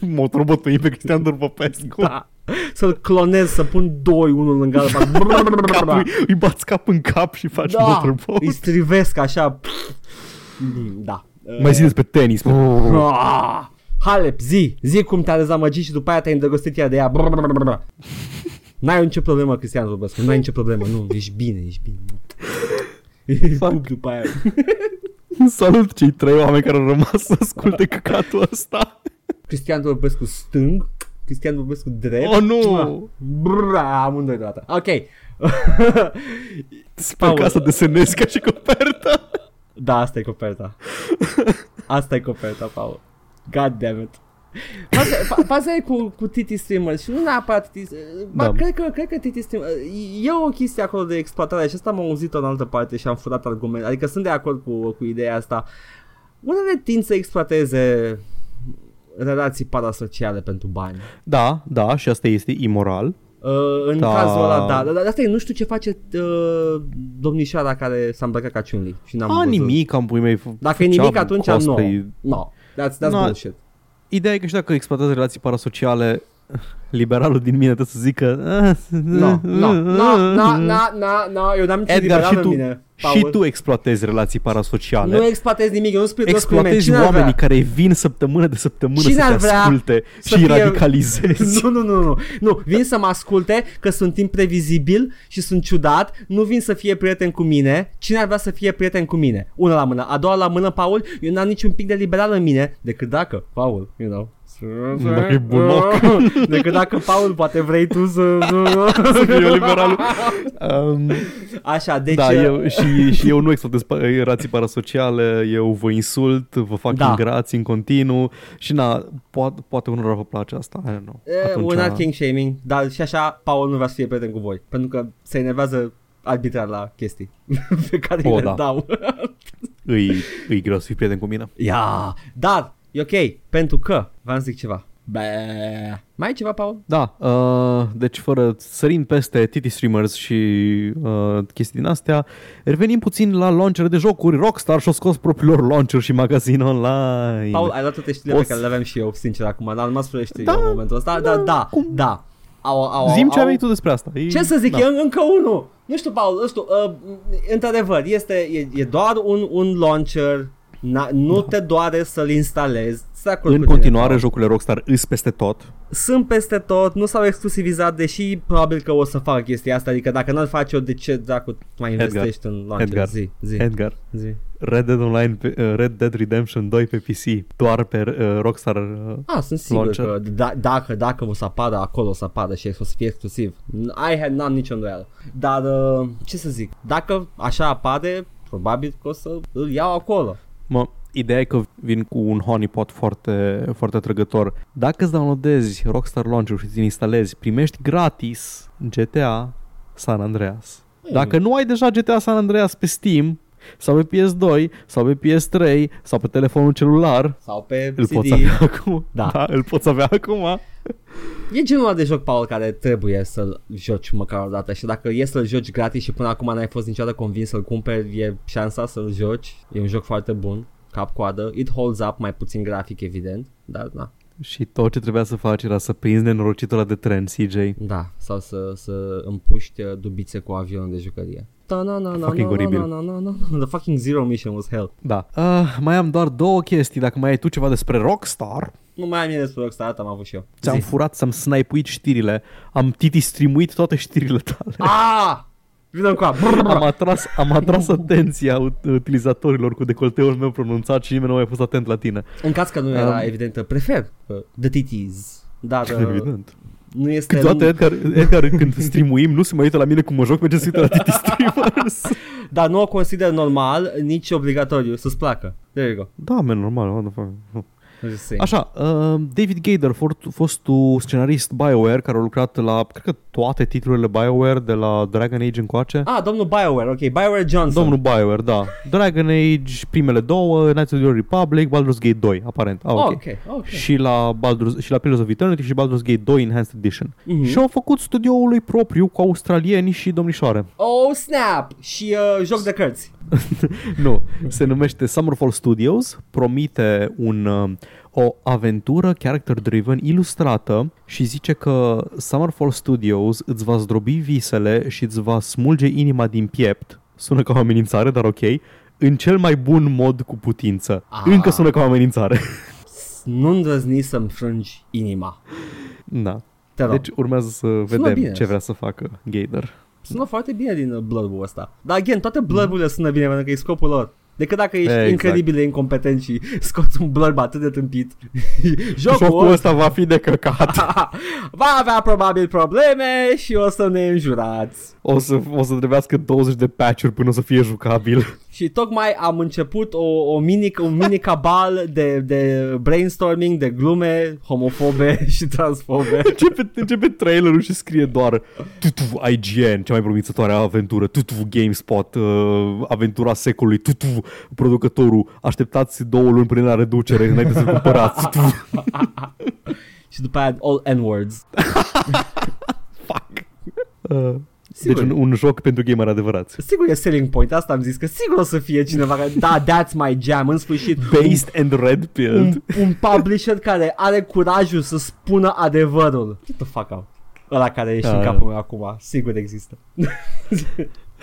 Motorbotul pe Cristian Tudor Popescu. Da. Să-l clonez, să pun doi unul lângă altul. <laughs> Capul, îi- îi bați cap în cap și faci da, motorboat. îi strivesc așa. Da. Mai zi despre tenis. mă. Ah! Halep, zi, zi cum te-a dezamăgit și după aia te-ai îndrăgostit ea de ea. Brrrr. N-ai nicio problemă, Cristian Vorbescu, n-ai nicio problemă, nu, ești bine, ești bine. Pup după aia. <laughs> Salut cei trei oameni care au rămas să asculte căcatul ăsta. Cristian Vorbescu stâng, Cristian Vorbescu drept. Oh, nu! Brrr, amândoi deodată. Ok. <laughs> Sper Paul. ca să desenezi ca și coperta. da, asta e coperta. Asta e coperta, Paul. God damn it. Faza, fa- faza e cu, cu Titi Streamers și nu neapărat Titi Ba, Da. cred că, cred că Titi Streamers E o chestie acolo de exploatare și asta am auzit-o în altă parte și am furat argument Adică sunt de acord cu, cu ideea asta Unele tind să exploateze relații parasociale pentru bani Da, da, și asta este imoral. Uh, în Da. cazul ăla, da, dar dar asta e, nu știu ce face uh, domnișoara care s-a îmbrăcat ca Chun-Li și n-am A, văzut. nimic, am pui mei. f- Dacă e făceam nimic, atunci nu. cosplay. No, that's, that's No. bullshit. Ideea e că și dacă exploatează relații parasociale, liberalul din mine trebuie să zică... No, no, no, no, no, no, no, eu n-am nicio Edgar, liberal și în tu, mine. și Paul. tu exploatezi relații parasociale. Nu exploatezi nimic, eu nu spui exploatezi oamenii care vin săptămână de săptămână Cine să ar te vrea asculte să și fie- radicalizezi. <laughs> Nu, nu, nu, nu, nu, vin să mă asculte că sunt imprevizibil și sunt ciudat, nu vin să fie prieten cu mine, cine ar vrea să fie prieten cu mine? Una la mână, a doua la mână, Paul, eu n-am niciun pic de liberal în mine, decât dacă, Paul, you know, Dacă e buloc. <laughs> Decât dacă, Paul, poate vrei tu să... Să fiu eu liberalul. Um, Așa, deci... da, uh, eu, și, și eu nu exploatez pa- relații parasociale, eu vă insult, vă fac Da. da. ingrați în continuu și na, poate, poate unora vă place asta, I don't know. Eh, We're not king shaming, dar și așa Paul nu vrea să fie prieten cu voi, pentru că se enervează arbitrar la chestii <laughs> pe care O, le da. dau. Îi, îi greu să fii prieten cu mine. Ia, dar e ok, pentru că v-am zic ceva. Bă, mai e ceva, Paul? Da, uh, deci fără sărind peste Titi Streamers și uh, chestii din astea, revenim puțin la launcher de jocuri. Rockstar și-a scos propriul lor launcher și magazin online. Paul, ai luat toate știrile pe Poți- care le aveam și eu, sincer, acum, dar nu m-a spus știi Da, în momentul ăsta. Da, da, da, da. cum? da. Au, au, Zim au, ce au, ai tu despre asta. E, Ce să zic, da. da. e încă unul. Nu știu, Paul, nu știu, uh, într-adevăr, este, e, e doar un, un launcher, na, nu da. te doare să-l instalezi. Sunt de acord În cu tine, continuare, Paul. jocurile Rockstar îs peste tot. Sunt peste tot, nu s-au exclusivizat, deși probabil că o să fac chestia asta, adică dacă n-ar face eu, de ce dracu mai Edgar, investești în launcher? Edgar, zi, zi, Edgar, zi. Red Dead Online, pe, uh, Red Dead Redemption 2 pe PC, doar pe uh, Rockstar. Uh, Ah, sunt sigur Launcher. că da, dacă, dacă o să apară acolo, o să apară și o să fie exclusiv. I had n-am nicio îndoială. Dar, uh, ce să zic, dacă așa apare, probabil că o să îl iau acolo. Mă, ideea e că vin cu un honeypot foarte, foarte trăgător. Dacă îți downloadezi Rockstar Launcher și ți instalezi, primești gratis GTA San Andreas. Dacă nu ai deja GTA San Andreas pe Steam, sau pe PS2, sau pe PS3, sau pe telefonul celular, Sau pe îl CD. poți avea acum. Da. da, îl poți avea acum. E genul ăla de joc, Paul, care trebuie să-l joci măcar o dată și dacă e să-l joci gratis și până acum n-ai fost niciodată convins să-l cumperi, e șansa să-l joci. E un joc foarte bun, cap-coadă. It holds up, mai puțin grafic, evident, dar na. Și tot ce trebuia să faci era să prinzi nenorocitul ăla de tren, CJ. Da, sau să, să împuști uh, dubițe cu avion de jucărie. Da, na, na, na, Fucking na, oribil. na, na, na, na, na. The fucking zero mission was hell. Da. Uh, mai am doar două chestii. Dacă mai ai tu ceva despre Rockstar, Nu mai am nimic despre Rockstar, atât am avut și eu. ți-am Zi. furat, ți-am snipuit știrile, am titi streamuit toate știrile tale. Ah! Vină cu Am atras, am atras atenția ut- utilizatorilor cu decolteul meu pronunțat și nimeni nu a mai fost atent la tine. În caz că nu era Um. evident, prefer uh, The Titties. Dar uh, Evident. Nu este... Câteodată Edgar, Edgar când streamuim nu se mai uită la mine cum mă joc, merge să uită la Titi <laughs> Streamers. Dar nu o consider normal, nici obligatoriu, să-ți placă. There you go. da, man, normal. What the fuck. I'm just saying. Așa, uh, David Gader, fost, fostul scenarist BioWare, care a lucrat la, cred că toate titlurile BioWare, de la Dragon Age încoace. Ah, domnul Bioware, ok, Bioware Johnson. Domnul BioWare, da. Dragon Age, primele două, Knights of the Old Republic, Baldur's Gate 2, aparent. Ah, Oh, ok. ok, ok. Și la, Baldur's, și la Pillars of Eternity și Baldur's Gate 2 Enhanced Edition. Mhm. Și au făcut studioul lui propriu cu australieni și domnișoare. Oh, snap! Și uh, joc de cărți. <laughs> Nu, se numește Summerfall Studios, promite un, uh, o aventură character-driven ilustrată și zice că Summerfall Studios îți va zdrobi visele și îți va smulge inima din piept. Sună ca o amenințare, dar ok. În cel mai bun mod cu putință. Ah. Încă sună ca o amenințare. Nu îndrăzni să-mi frângi inima. da. Te rog. Deci urmează să vedem bine. ce vrea să facă Gator. Sună foarte bine din uh, blurb-ul ăsta. Dar, again, toate blurburile sună bine pentru că e scopul lor. Decât dacă ești Exact. incredibil de incompetent și <laughs> scoți un blurb atât de tâmpit. <laughs> Jocul, Jocul ăsta va fi de căcat. <laughs> va avea probabil probleme și o să ne înjurați. O să, o să trebuiască 20 de patch-uri până o să fie jucabil. Și tocmai am început o, o mini, un mini cabal de, de brainstorming, de glume homofobe <laughs> și transfobe. Începe, începe trailerul și scrie doar Tutu IGN, cea mai promițătoare aventură, Tutu GameSpot, uh, aventura secolului, Tutu producătorul, așteptați două luni până la reducere înainte să cumpărați. Tutu. <laughs> și după aia all N-words. <laughs> Fuck. Uh, Sigur. deci un, un joc pentru gamer adevărați. Sigur e selling point, asta am zis că sigur o să fie cineva care, da, that's my jam, în sfârșit. Based and red pilled. un, un publisher care are curajul să spună adevărul. Get the fuck out. Ăla care e și în Ah. capul meu acum, sigur există. <laughs>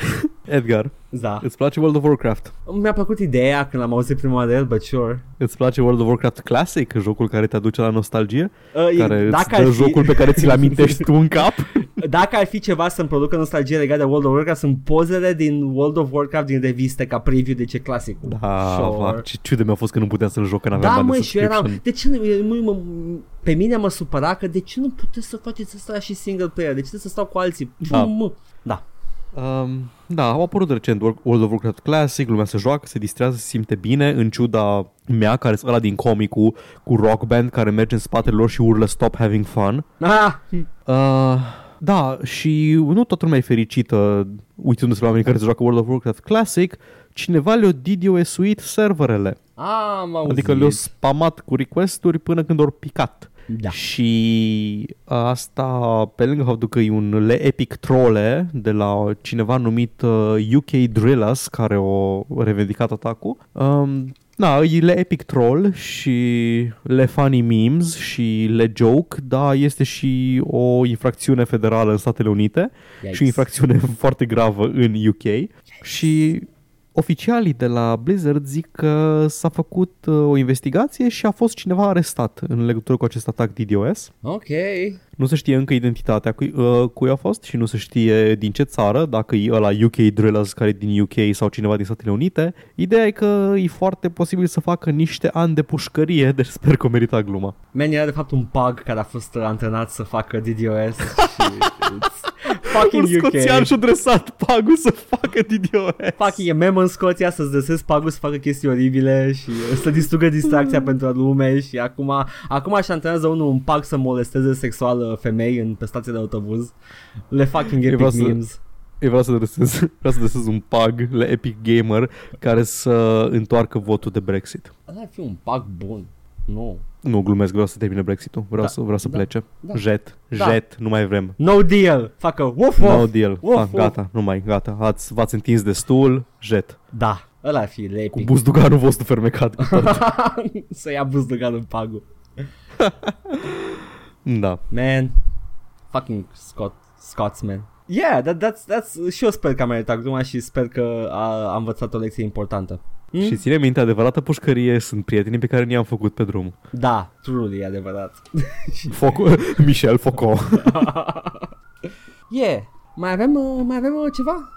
<laughs> Edgar, Da. îți place World of Warcraft? Mi-a plăcut ideea când am auzit prima oară de el, but sure. Îți place World of Warcraft Classic, jocul care te aduce la nostalgie? Uh, e- Care dacă, îți ar dă fi, jocul pe care ți-l amintești tu în cap? <laughs> dacă ar fi ceva să-mi producă nostalgie legat de World of Warcraft, sunt pozele din World of Warcraft din reviste ca preview de ce clasicul. Da, Sure. sure. ce ciudă mi-a fost că nu puteam să-l joc, că n-aveam Da, bani de măi, și eu eram, subscription. de ce nu, mă, mă, pe mine mă supăra că de ce nu puteți să faceți asta și single player, de ce trebuie să stau cu alții? Da. Mă, da. Um, da, au apărut recent World World of Warcraft Classic, lumea se joacă, se distrează, se simte bine, în ciuda mea, care sunt ăla din comicul cu Rock Band care merge în spatele lor și urlă Stop Having Fun. Ah, Uh, da, și nu toată lumea e fericită uitându-se la oamenii care se joacă World of Warcraft Classic, cineva le-a DDoS-uit serverele. am auzit. Adică le-au spamat cu request-uri până când au picat. Da. Și asta, pe lângă faptul că e un le epic trole de la cineva numit uh, UK Drillers, care o revendicat atacul, um, da, e le epic troll și le funny memes și le joke, dar este și o infracțiune federală în Statele Unite Yikes. și o infracțiune <laughs> foarte gravă în UK. Și oficialii de la Blizzard zic că s-a făcut uh, o investigație și a fost cineva arestat în legătură cu acest atac DDoS. Ok. Nu se știe încă identitatea cui, uh, cui a fost și nu se știe din ce țară, dacă e ăla UK Drillers care e din UK sau cineva din Statele Unite. Ideea e că e foarte posibil să facă niște ani de pușcărie, <laughs> deci sper că o merita gluma. Man, era de fapt un bug care a fost antrenat să facă DDoS și it's fucking Un UK. scoțian și-a dresat pagul să facă DDoS. Fucking e mem în Scoția să-ți desezi pagul să facă chestii oribile și să distrugă distracția pentru lume și acum, acum își antrenează unul un pag să molesteze sexual uh, femei în, pe stație de autobuz. Le fucking Eu epic vreau să- memes. Eu vreau să dresez, <laughs> vreau să dresez un pag la Epic Gamer care să întoarcă votul de Brexit. Ăla ar fi un pag bun. Nu. Nu glumesc, vreau să termine Brexit-ul. Vreau Da, să vreau să da, plece. da. Jet, Da. jet, nu mai vrem. No deal. Facă woof woof. No deal. Uf, Fac, uf. gata, nu mai, gata. Ați, v-ați întins destul, jet. Da. Ăla ar fi Cu epic. buzduganul vostru fermecat. cu <laughs> tot. să ia buzdugan în pagul. <laughs> da. Man, fucking Scot, Scotsman. Yeah, that, that's, that's, și eu sper că am meritat gluma și sper că a, am învățat o lecție importantă. Mm? Și ține minte, adevărata pușcărie sunt prietenii pe care ni-am făcut pe drum. Da, truly, e adevărat. <laughs> Foco, Michel Foco. <laughs> yeah, mai avem, uh, mai avem uh, ceva?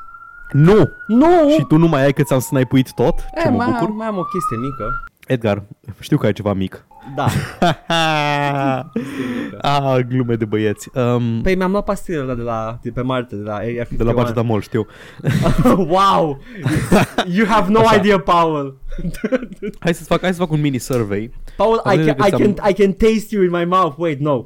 nu! Nu! Și tu nu mai ai că ți-am snipuit tot? Ce eh, mă mai, bucur? mai am o chestie mică. Edgar, știu că ai ceva mic. Da. <laughs> ah, glume de băieți. Um, Păi mi-am luat pastilele de la, de pe Marte, de la Area de 51. la Paracetamol, știu. <laughs> wow! You have no Așa. idea, Paul. Hai să fac, hai să fac un mini survey. Paul, I Avem can, I, găseam- can, I can taste you in my mouth. Wait, no.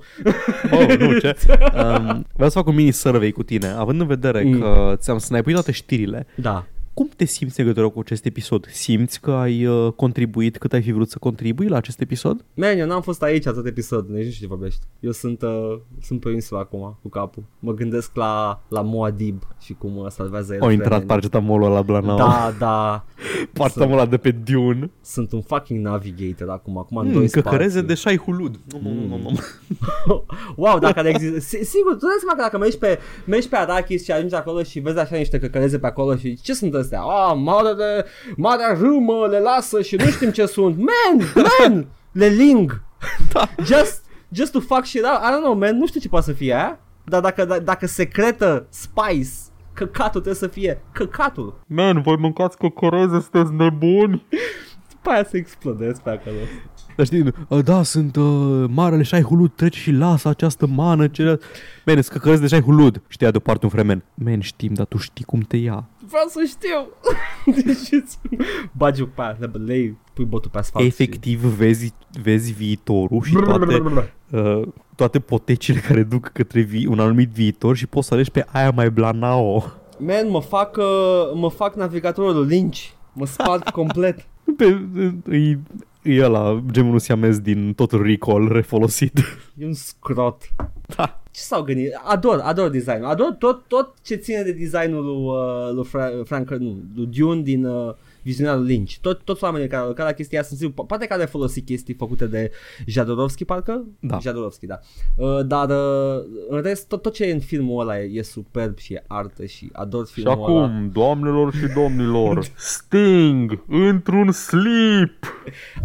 Oh, nu, ce? Um, vreau să fac un mini survey cu tine, având în vedere Mm. că ți-am snipuit toate știrile. Da. Cum te simți în legătură cu acest episod? Simți că ai uh, contribuit cât ai fi vrut să contribui la acest episod? Man, eu n-am fost aici tot episodul, nici nu știu ce vorbești. Eu sunt, uh, sunt pe insulă acum, cu capul. Mă gândesc la, la Muad'Dib și cum uh, salvează el. Au intrat Fremen. paracetamolul la Blanau. Da, da. <laughs> Paracetamolul ăla de pe Dune. Sunt un fucking navigator acum, acum în Mm, doi căcăreze spații. de șai hulud. Mm. <laughs> wow, dacă ar exista... Si- Sigur, tu dai seama că dacă mergi pe, mergi pe Arachis și ajungi acolo și vezi așa niște căcăleze pe acolo și ce sunt astea? Ah, mare de... Marea râmă le lasă și nu știm ce sunt. Man, man, le ling. <laughs> Da. Just, just to fuck shit up. I don't know, man, nu știu ce poate să fie aia. Dar dacă, d- dacă secretă Spice, căcatul trebuie să fie căcatul. Man, voi mâncați căcăreze, sunteți nebuni? După aia să explodezi pe acolo. Dar știi, uh, da, sunt uh, marele șai hulud, trece și lasă această mană. Ce... Man, îți căcărezi de șai hulud. Știa deoparte un fremen. Man, știm, dar tu știi cum te ia. Vreau să știu. <laughs> deci îți bagi pe aia, le lei, pui botul pe asfalt. Efectiv vezi, vezi viitorul și toate, uh, toate potecile care duc către vi- un anumit viitor și poți să alegi pe aia mai blanao. Și, man, mă fac, uh, mă fac navigatorul Lynch. Mă sparg <laughs> complet. Pe, e, e ăla, gemul siamez din Total Recall refolosit. E un scrot. Da. Ce s-au gândit? Ador, ador designul. Ador tot, tot ce ține de designul lui, uh, lui Fra- Frank, nu, lui Dune din uh, viziunea lui Lynch. Tot, toți oamenii care au lucrat la chestia asta sunt sigur, po- poate că are folosit chestii făcute de Jadorowsky, parcă? Da. Jadorowsky, da. Uh, dar uh, în rest, tot, tot ce e în filmul ăla e, e superb și e artă și ador Și filmul ăla. acum, doamnelor și domnilor, <laughs> Sting, într-un slip.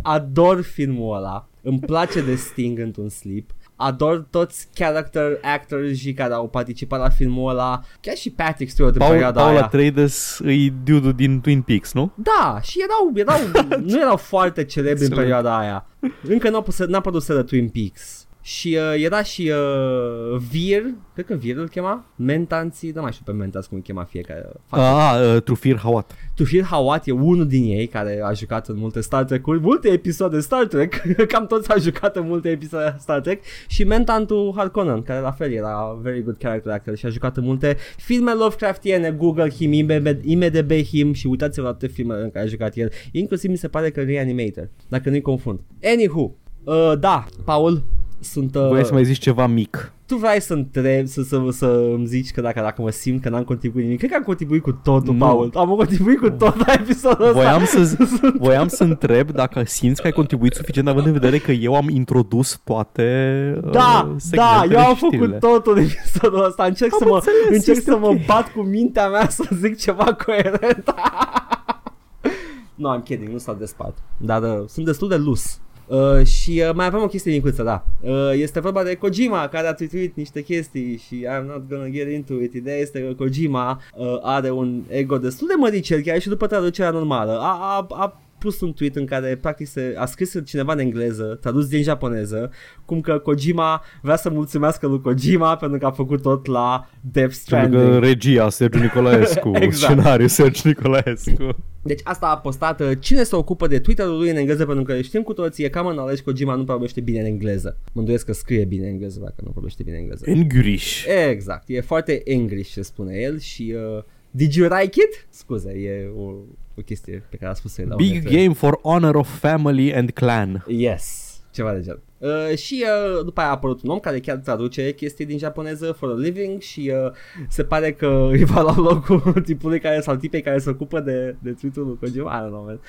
Ador filmul ăla. Îmi place de Sting într-un slip. Ador toți character actors care au participat la filmul ăla. Chiar și Patrick Stewart în Paul, perioada Paula aia. Atreides îi dude din Twin Peaks, nu? Da, și erau, erau <laughs> nu erau foarte celebri în Excelent. perioada aia. Încă n-a, pus, n-a produs de Twin Peaks. Și uh, era și uh, Vir, cred că Vir îl chema, Mentanții, nu mai știu pe Mentanți cum îl chema fiecare. Ah, uh, Trufir Hawat. Tufir Hawat e unul din ei care a jucat în multe Star Trek-uri, multe episoade Star Trek, <laughs> cam toți au jucat în multe episoade Star Trek și Mentantu Harkonnen, care la fel era very good character actor și a jucat în multe filme Lovecraftiene, Google him, IMDb, IMDb him și uitați-vă la toate filmele în care a jucat el, inclusiv mi se pare că Reanimator, dacă nu-i confund. Anywho, uh, da, Paul, sunt... Uh, Voiai să mai zici ceva mic. tu vrei să întreb, să, să, să îmi zici că dacă, dacă mă simt că n-am contribuit nimic. Cred că am contribuit cu totul, Nu. Paul. Am contribuit cu tot la episodul ăsta. Voiam să, <laughs> voiam să întreb dacă simți că ai contribuit suficient având în vedere că eu am introdus toate uh, Da, da, segmentele eu am și știrile. făcut totul în episodul ăsta. Încerc Am să mă, înțeles, încerc este să mă ok. bat cu mintea mea să zic ceva coerent. <laughs> no, I'm kidding, nu s-a despart. Dar uh, sunt destul de lus. Uh, și uh, mai avem o chestie micuță, da. Uh, este vorba de Kojima care a tweetuit niște chestii și I'm not gonna get into it. Ideea este că Kojima uh, are un ego destul de măricel, chiar și după traducerea normală. A, a, a pus un tweet în care practic se, a scris cineva în engleză, tradus din japoneză, cum că Kojima vrea să mulțumească lui Kojima pentru că a făcut tot la Death Pentru că Stranding. regia Sergiu Nicolaescu, <laughs> Exact. scenariu Sergiu Nicolaescu. Deci asta a postat uh, cine se ocupă de Twitter-ul lui în engleză pentru că știm cu toții, e cam în ales Kojima nu vorbește bine în engleză. Mă îndoiesc că scrie bine în engleză dacă nu vorbește bine în engleză. Engurish. Exact, e foarte English ce spune el și uh, Did you like it? Scuze, e o, o chestie pe care a spus el la un Big interviu. game for honor of family and clan. Yes, ceva de genul. Uh, și uh, după aia a apărut un om care chiar traduce chestii din japoneză for a living și uh, se pare că <laughs> îi va lua locul <laughs> tipului care sau tipei care se ocupă de, de tweet-ul lui Kojima, I don't know, man.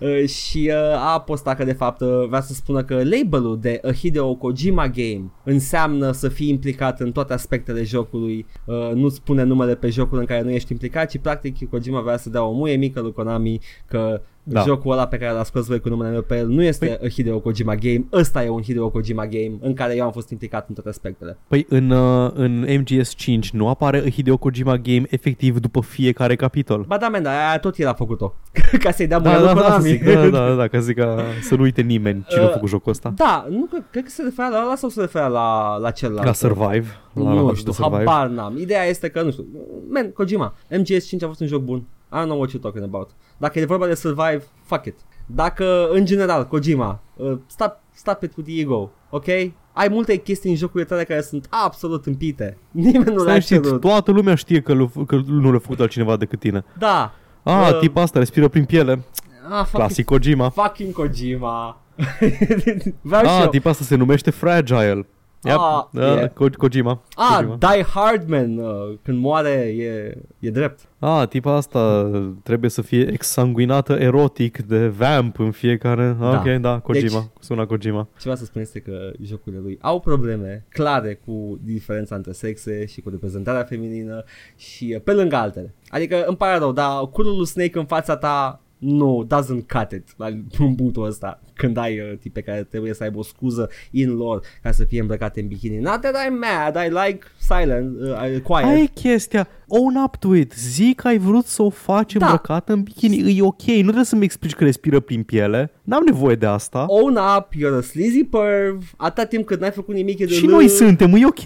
Uh, și uh, a postat că de fapt uh, vrea să spună că labelul de a Hideo Kojima game înseamnă să fii implicat în toate aspectele jocului, uh, nu spune numele pe jocul în care nu ești implicat, ci practic Kojima vrea să dea o muie mică lui Konami că Da. jocul ăla pe care l-a scos voi cu numele meu pe el nu este păi... a Hideo Kojima game, ăsta e un Hideo Kojima game în care eu am fost implicat în toate aspectele. Păi în, uh, în MGS5 nu apare a Hideo Kojima game efectiv după fiecare capitol. Ba da, man, dar aia tot el a făcut-o. <laughs> Ca să-i dea Da, mâna da, lui da, să Konami. zic, da, da, da, ca să zic ca să nu uite nimeni cine a Uh, făcut jocul ăsta. Da, nu cred, cred că se referea la ăla sau se referea la, la celălalt. La Survive. La nu la știu, Survive. habar n-am. Ideea este că, nu știu, man, Kojima, MGS5 a fost un joc bun. I don't know what you're talking about. Dacă e vorba de Survive, fuck it. Dacă, în general, Kojima, uh, stop, stop it with the ego, ok? Ai multe chestii în jocurile tale care sunt absolut împite. <laughs> Nimeni nu Stai le-a știți, cerut. toată lumea știe că, lu- că nu l-a făcut altcineva decât tine. Da. Ah, Uh, tip asta, respiră prin piele. Ah, fucking, Clasic Kojima. fucking Kojima. <laughs> Vreau și Ah, eu. tip asta se numește Fragile. Yep. Ah, da, yeah. Ko- Kojima. Ah, Kojima. Die Hard Man, uh, când moare e, e drept. Ah, tipa asta trebuie să fie exsanguinată erotic de vamp în fiecare... Ah, Da. Ok, da, Kojima. Deci- Sună Kojima. Ce vreau să spun este că jocurile lui au probleme clare cu diferența între sexe și cu reprezentarea feminină și uh, pe lângă altele. Adică îmi pare rău, dar curul lui Snake în fața ta nu, doesn't cut it la <laughs> în punctul ăsta când ai uh, tipe care trebuie să aibă o scuză in lor ca să fie îmbrăcate în bikini. Not that I'm mad, I like silent, uh, quiet. Aia e chestia. Own up to it. Zic că ai vrut să o faci Da. îmbrăcată în bikini. E ok. Nu trebuie să-mi explici că respiră prin piele. N-am nevoie de asta. Own up, you're a sleazy perv, atâta timp cât n-ai făcut nimic de Și noi suntem, e ok.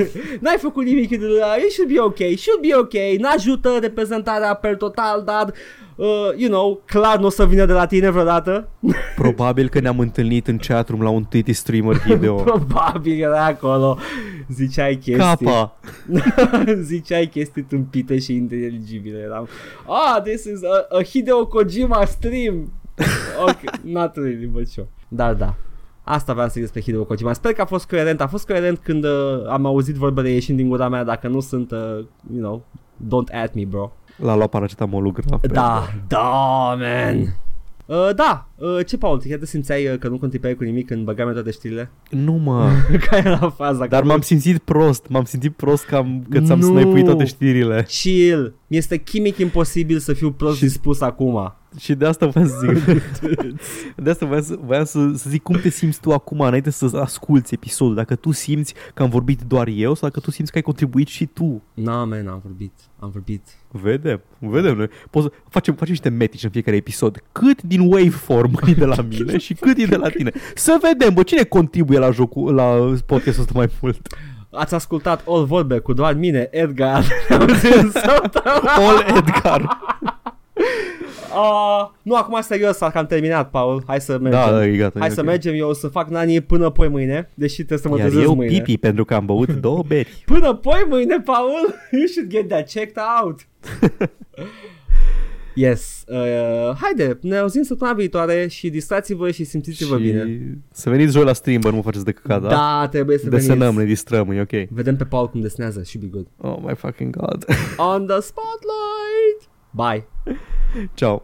<laughs> N-ai făcut nimic de it should be ok, should be ok, n-ajută reprezentarea per total, dar, uh, you know, clar nu o să vină de la tine vreodată. <laughs> Probabil că ne-am întâlnit în chatroom la un Twitty streamer video. <laughs> Probabil era acolo, ziceai chestii. Capa. <laughs> Ziceai chestii tâmpite și inteligibile. Eram, ah, this is a, a Hideo Kojima stream. ok, not really, but sure. Dar da. Asta vreau să zic despre Hideo Kojima. Sper că a fost coerent. A fost coerent când uh, am auzit vorbele ieșind din gura mea. Dacă nu sunt, uh, you know, don't at me, bro. L-a luat paracetamolul grav. pe Da, da, man. Uh, da, uh, ce, Paul, chiar te simțeai uh, că nu contribuiai cu nimic când băgai toate știrile? Nu mă. <laughs> Care era faza? Dar Că- m-am simțit prost. M-am simțit prost că, am, că ți-am Nu. snipuit toate știrile. Chill. Mi-este chimic imposibil să fiu prost Și- dispus acum. Și de asta voiam să zic. de asta voiam, să, voiam să, să zic cum te simți tu acum înainte să asculti episodul. Dacă tu simți că am vorbit doar eu sau dacă tu simți că ai contribuit și tu. No, man, am vorbit. Am vorbit. Vedem, vedem noi. Poți să facem, facem niște metrici în fiecare episod. Cât din waveform e de la mine și cât e de la tine. Să vedem, bă, cine contribuie la jocul, la podcastul ăsta mai mult. Ați ascultat All Vorbe cu doar mine, Edgar. <laughs> All Edgar. Uh, <laughs> nu, acum serios, că am terminat, Paul. Hai să mergem. Da, da, e gata. Hai e să ok. mergem, eu o să fac nani până poi mâine, deși trebuie să mă Iar trezesc eu mâine. pipi pentru că am băut <laughs> două beri. Până poi mâine, Paul, <laughs> you should get that checked out. yes, uh, haide, ne auzim săptămâna viitoare și distrați-vă și simțiți-vă și bine. să veniți joi la stream, bă, nu mă faceți de căcat, da? Da, trebuie să Desenăm, veniți. ne distrăm, e ok. Vedem pe Paul cum desenează, should be good. Oh my fucking god. On the spotlight! Bye! Ciao.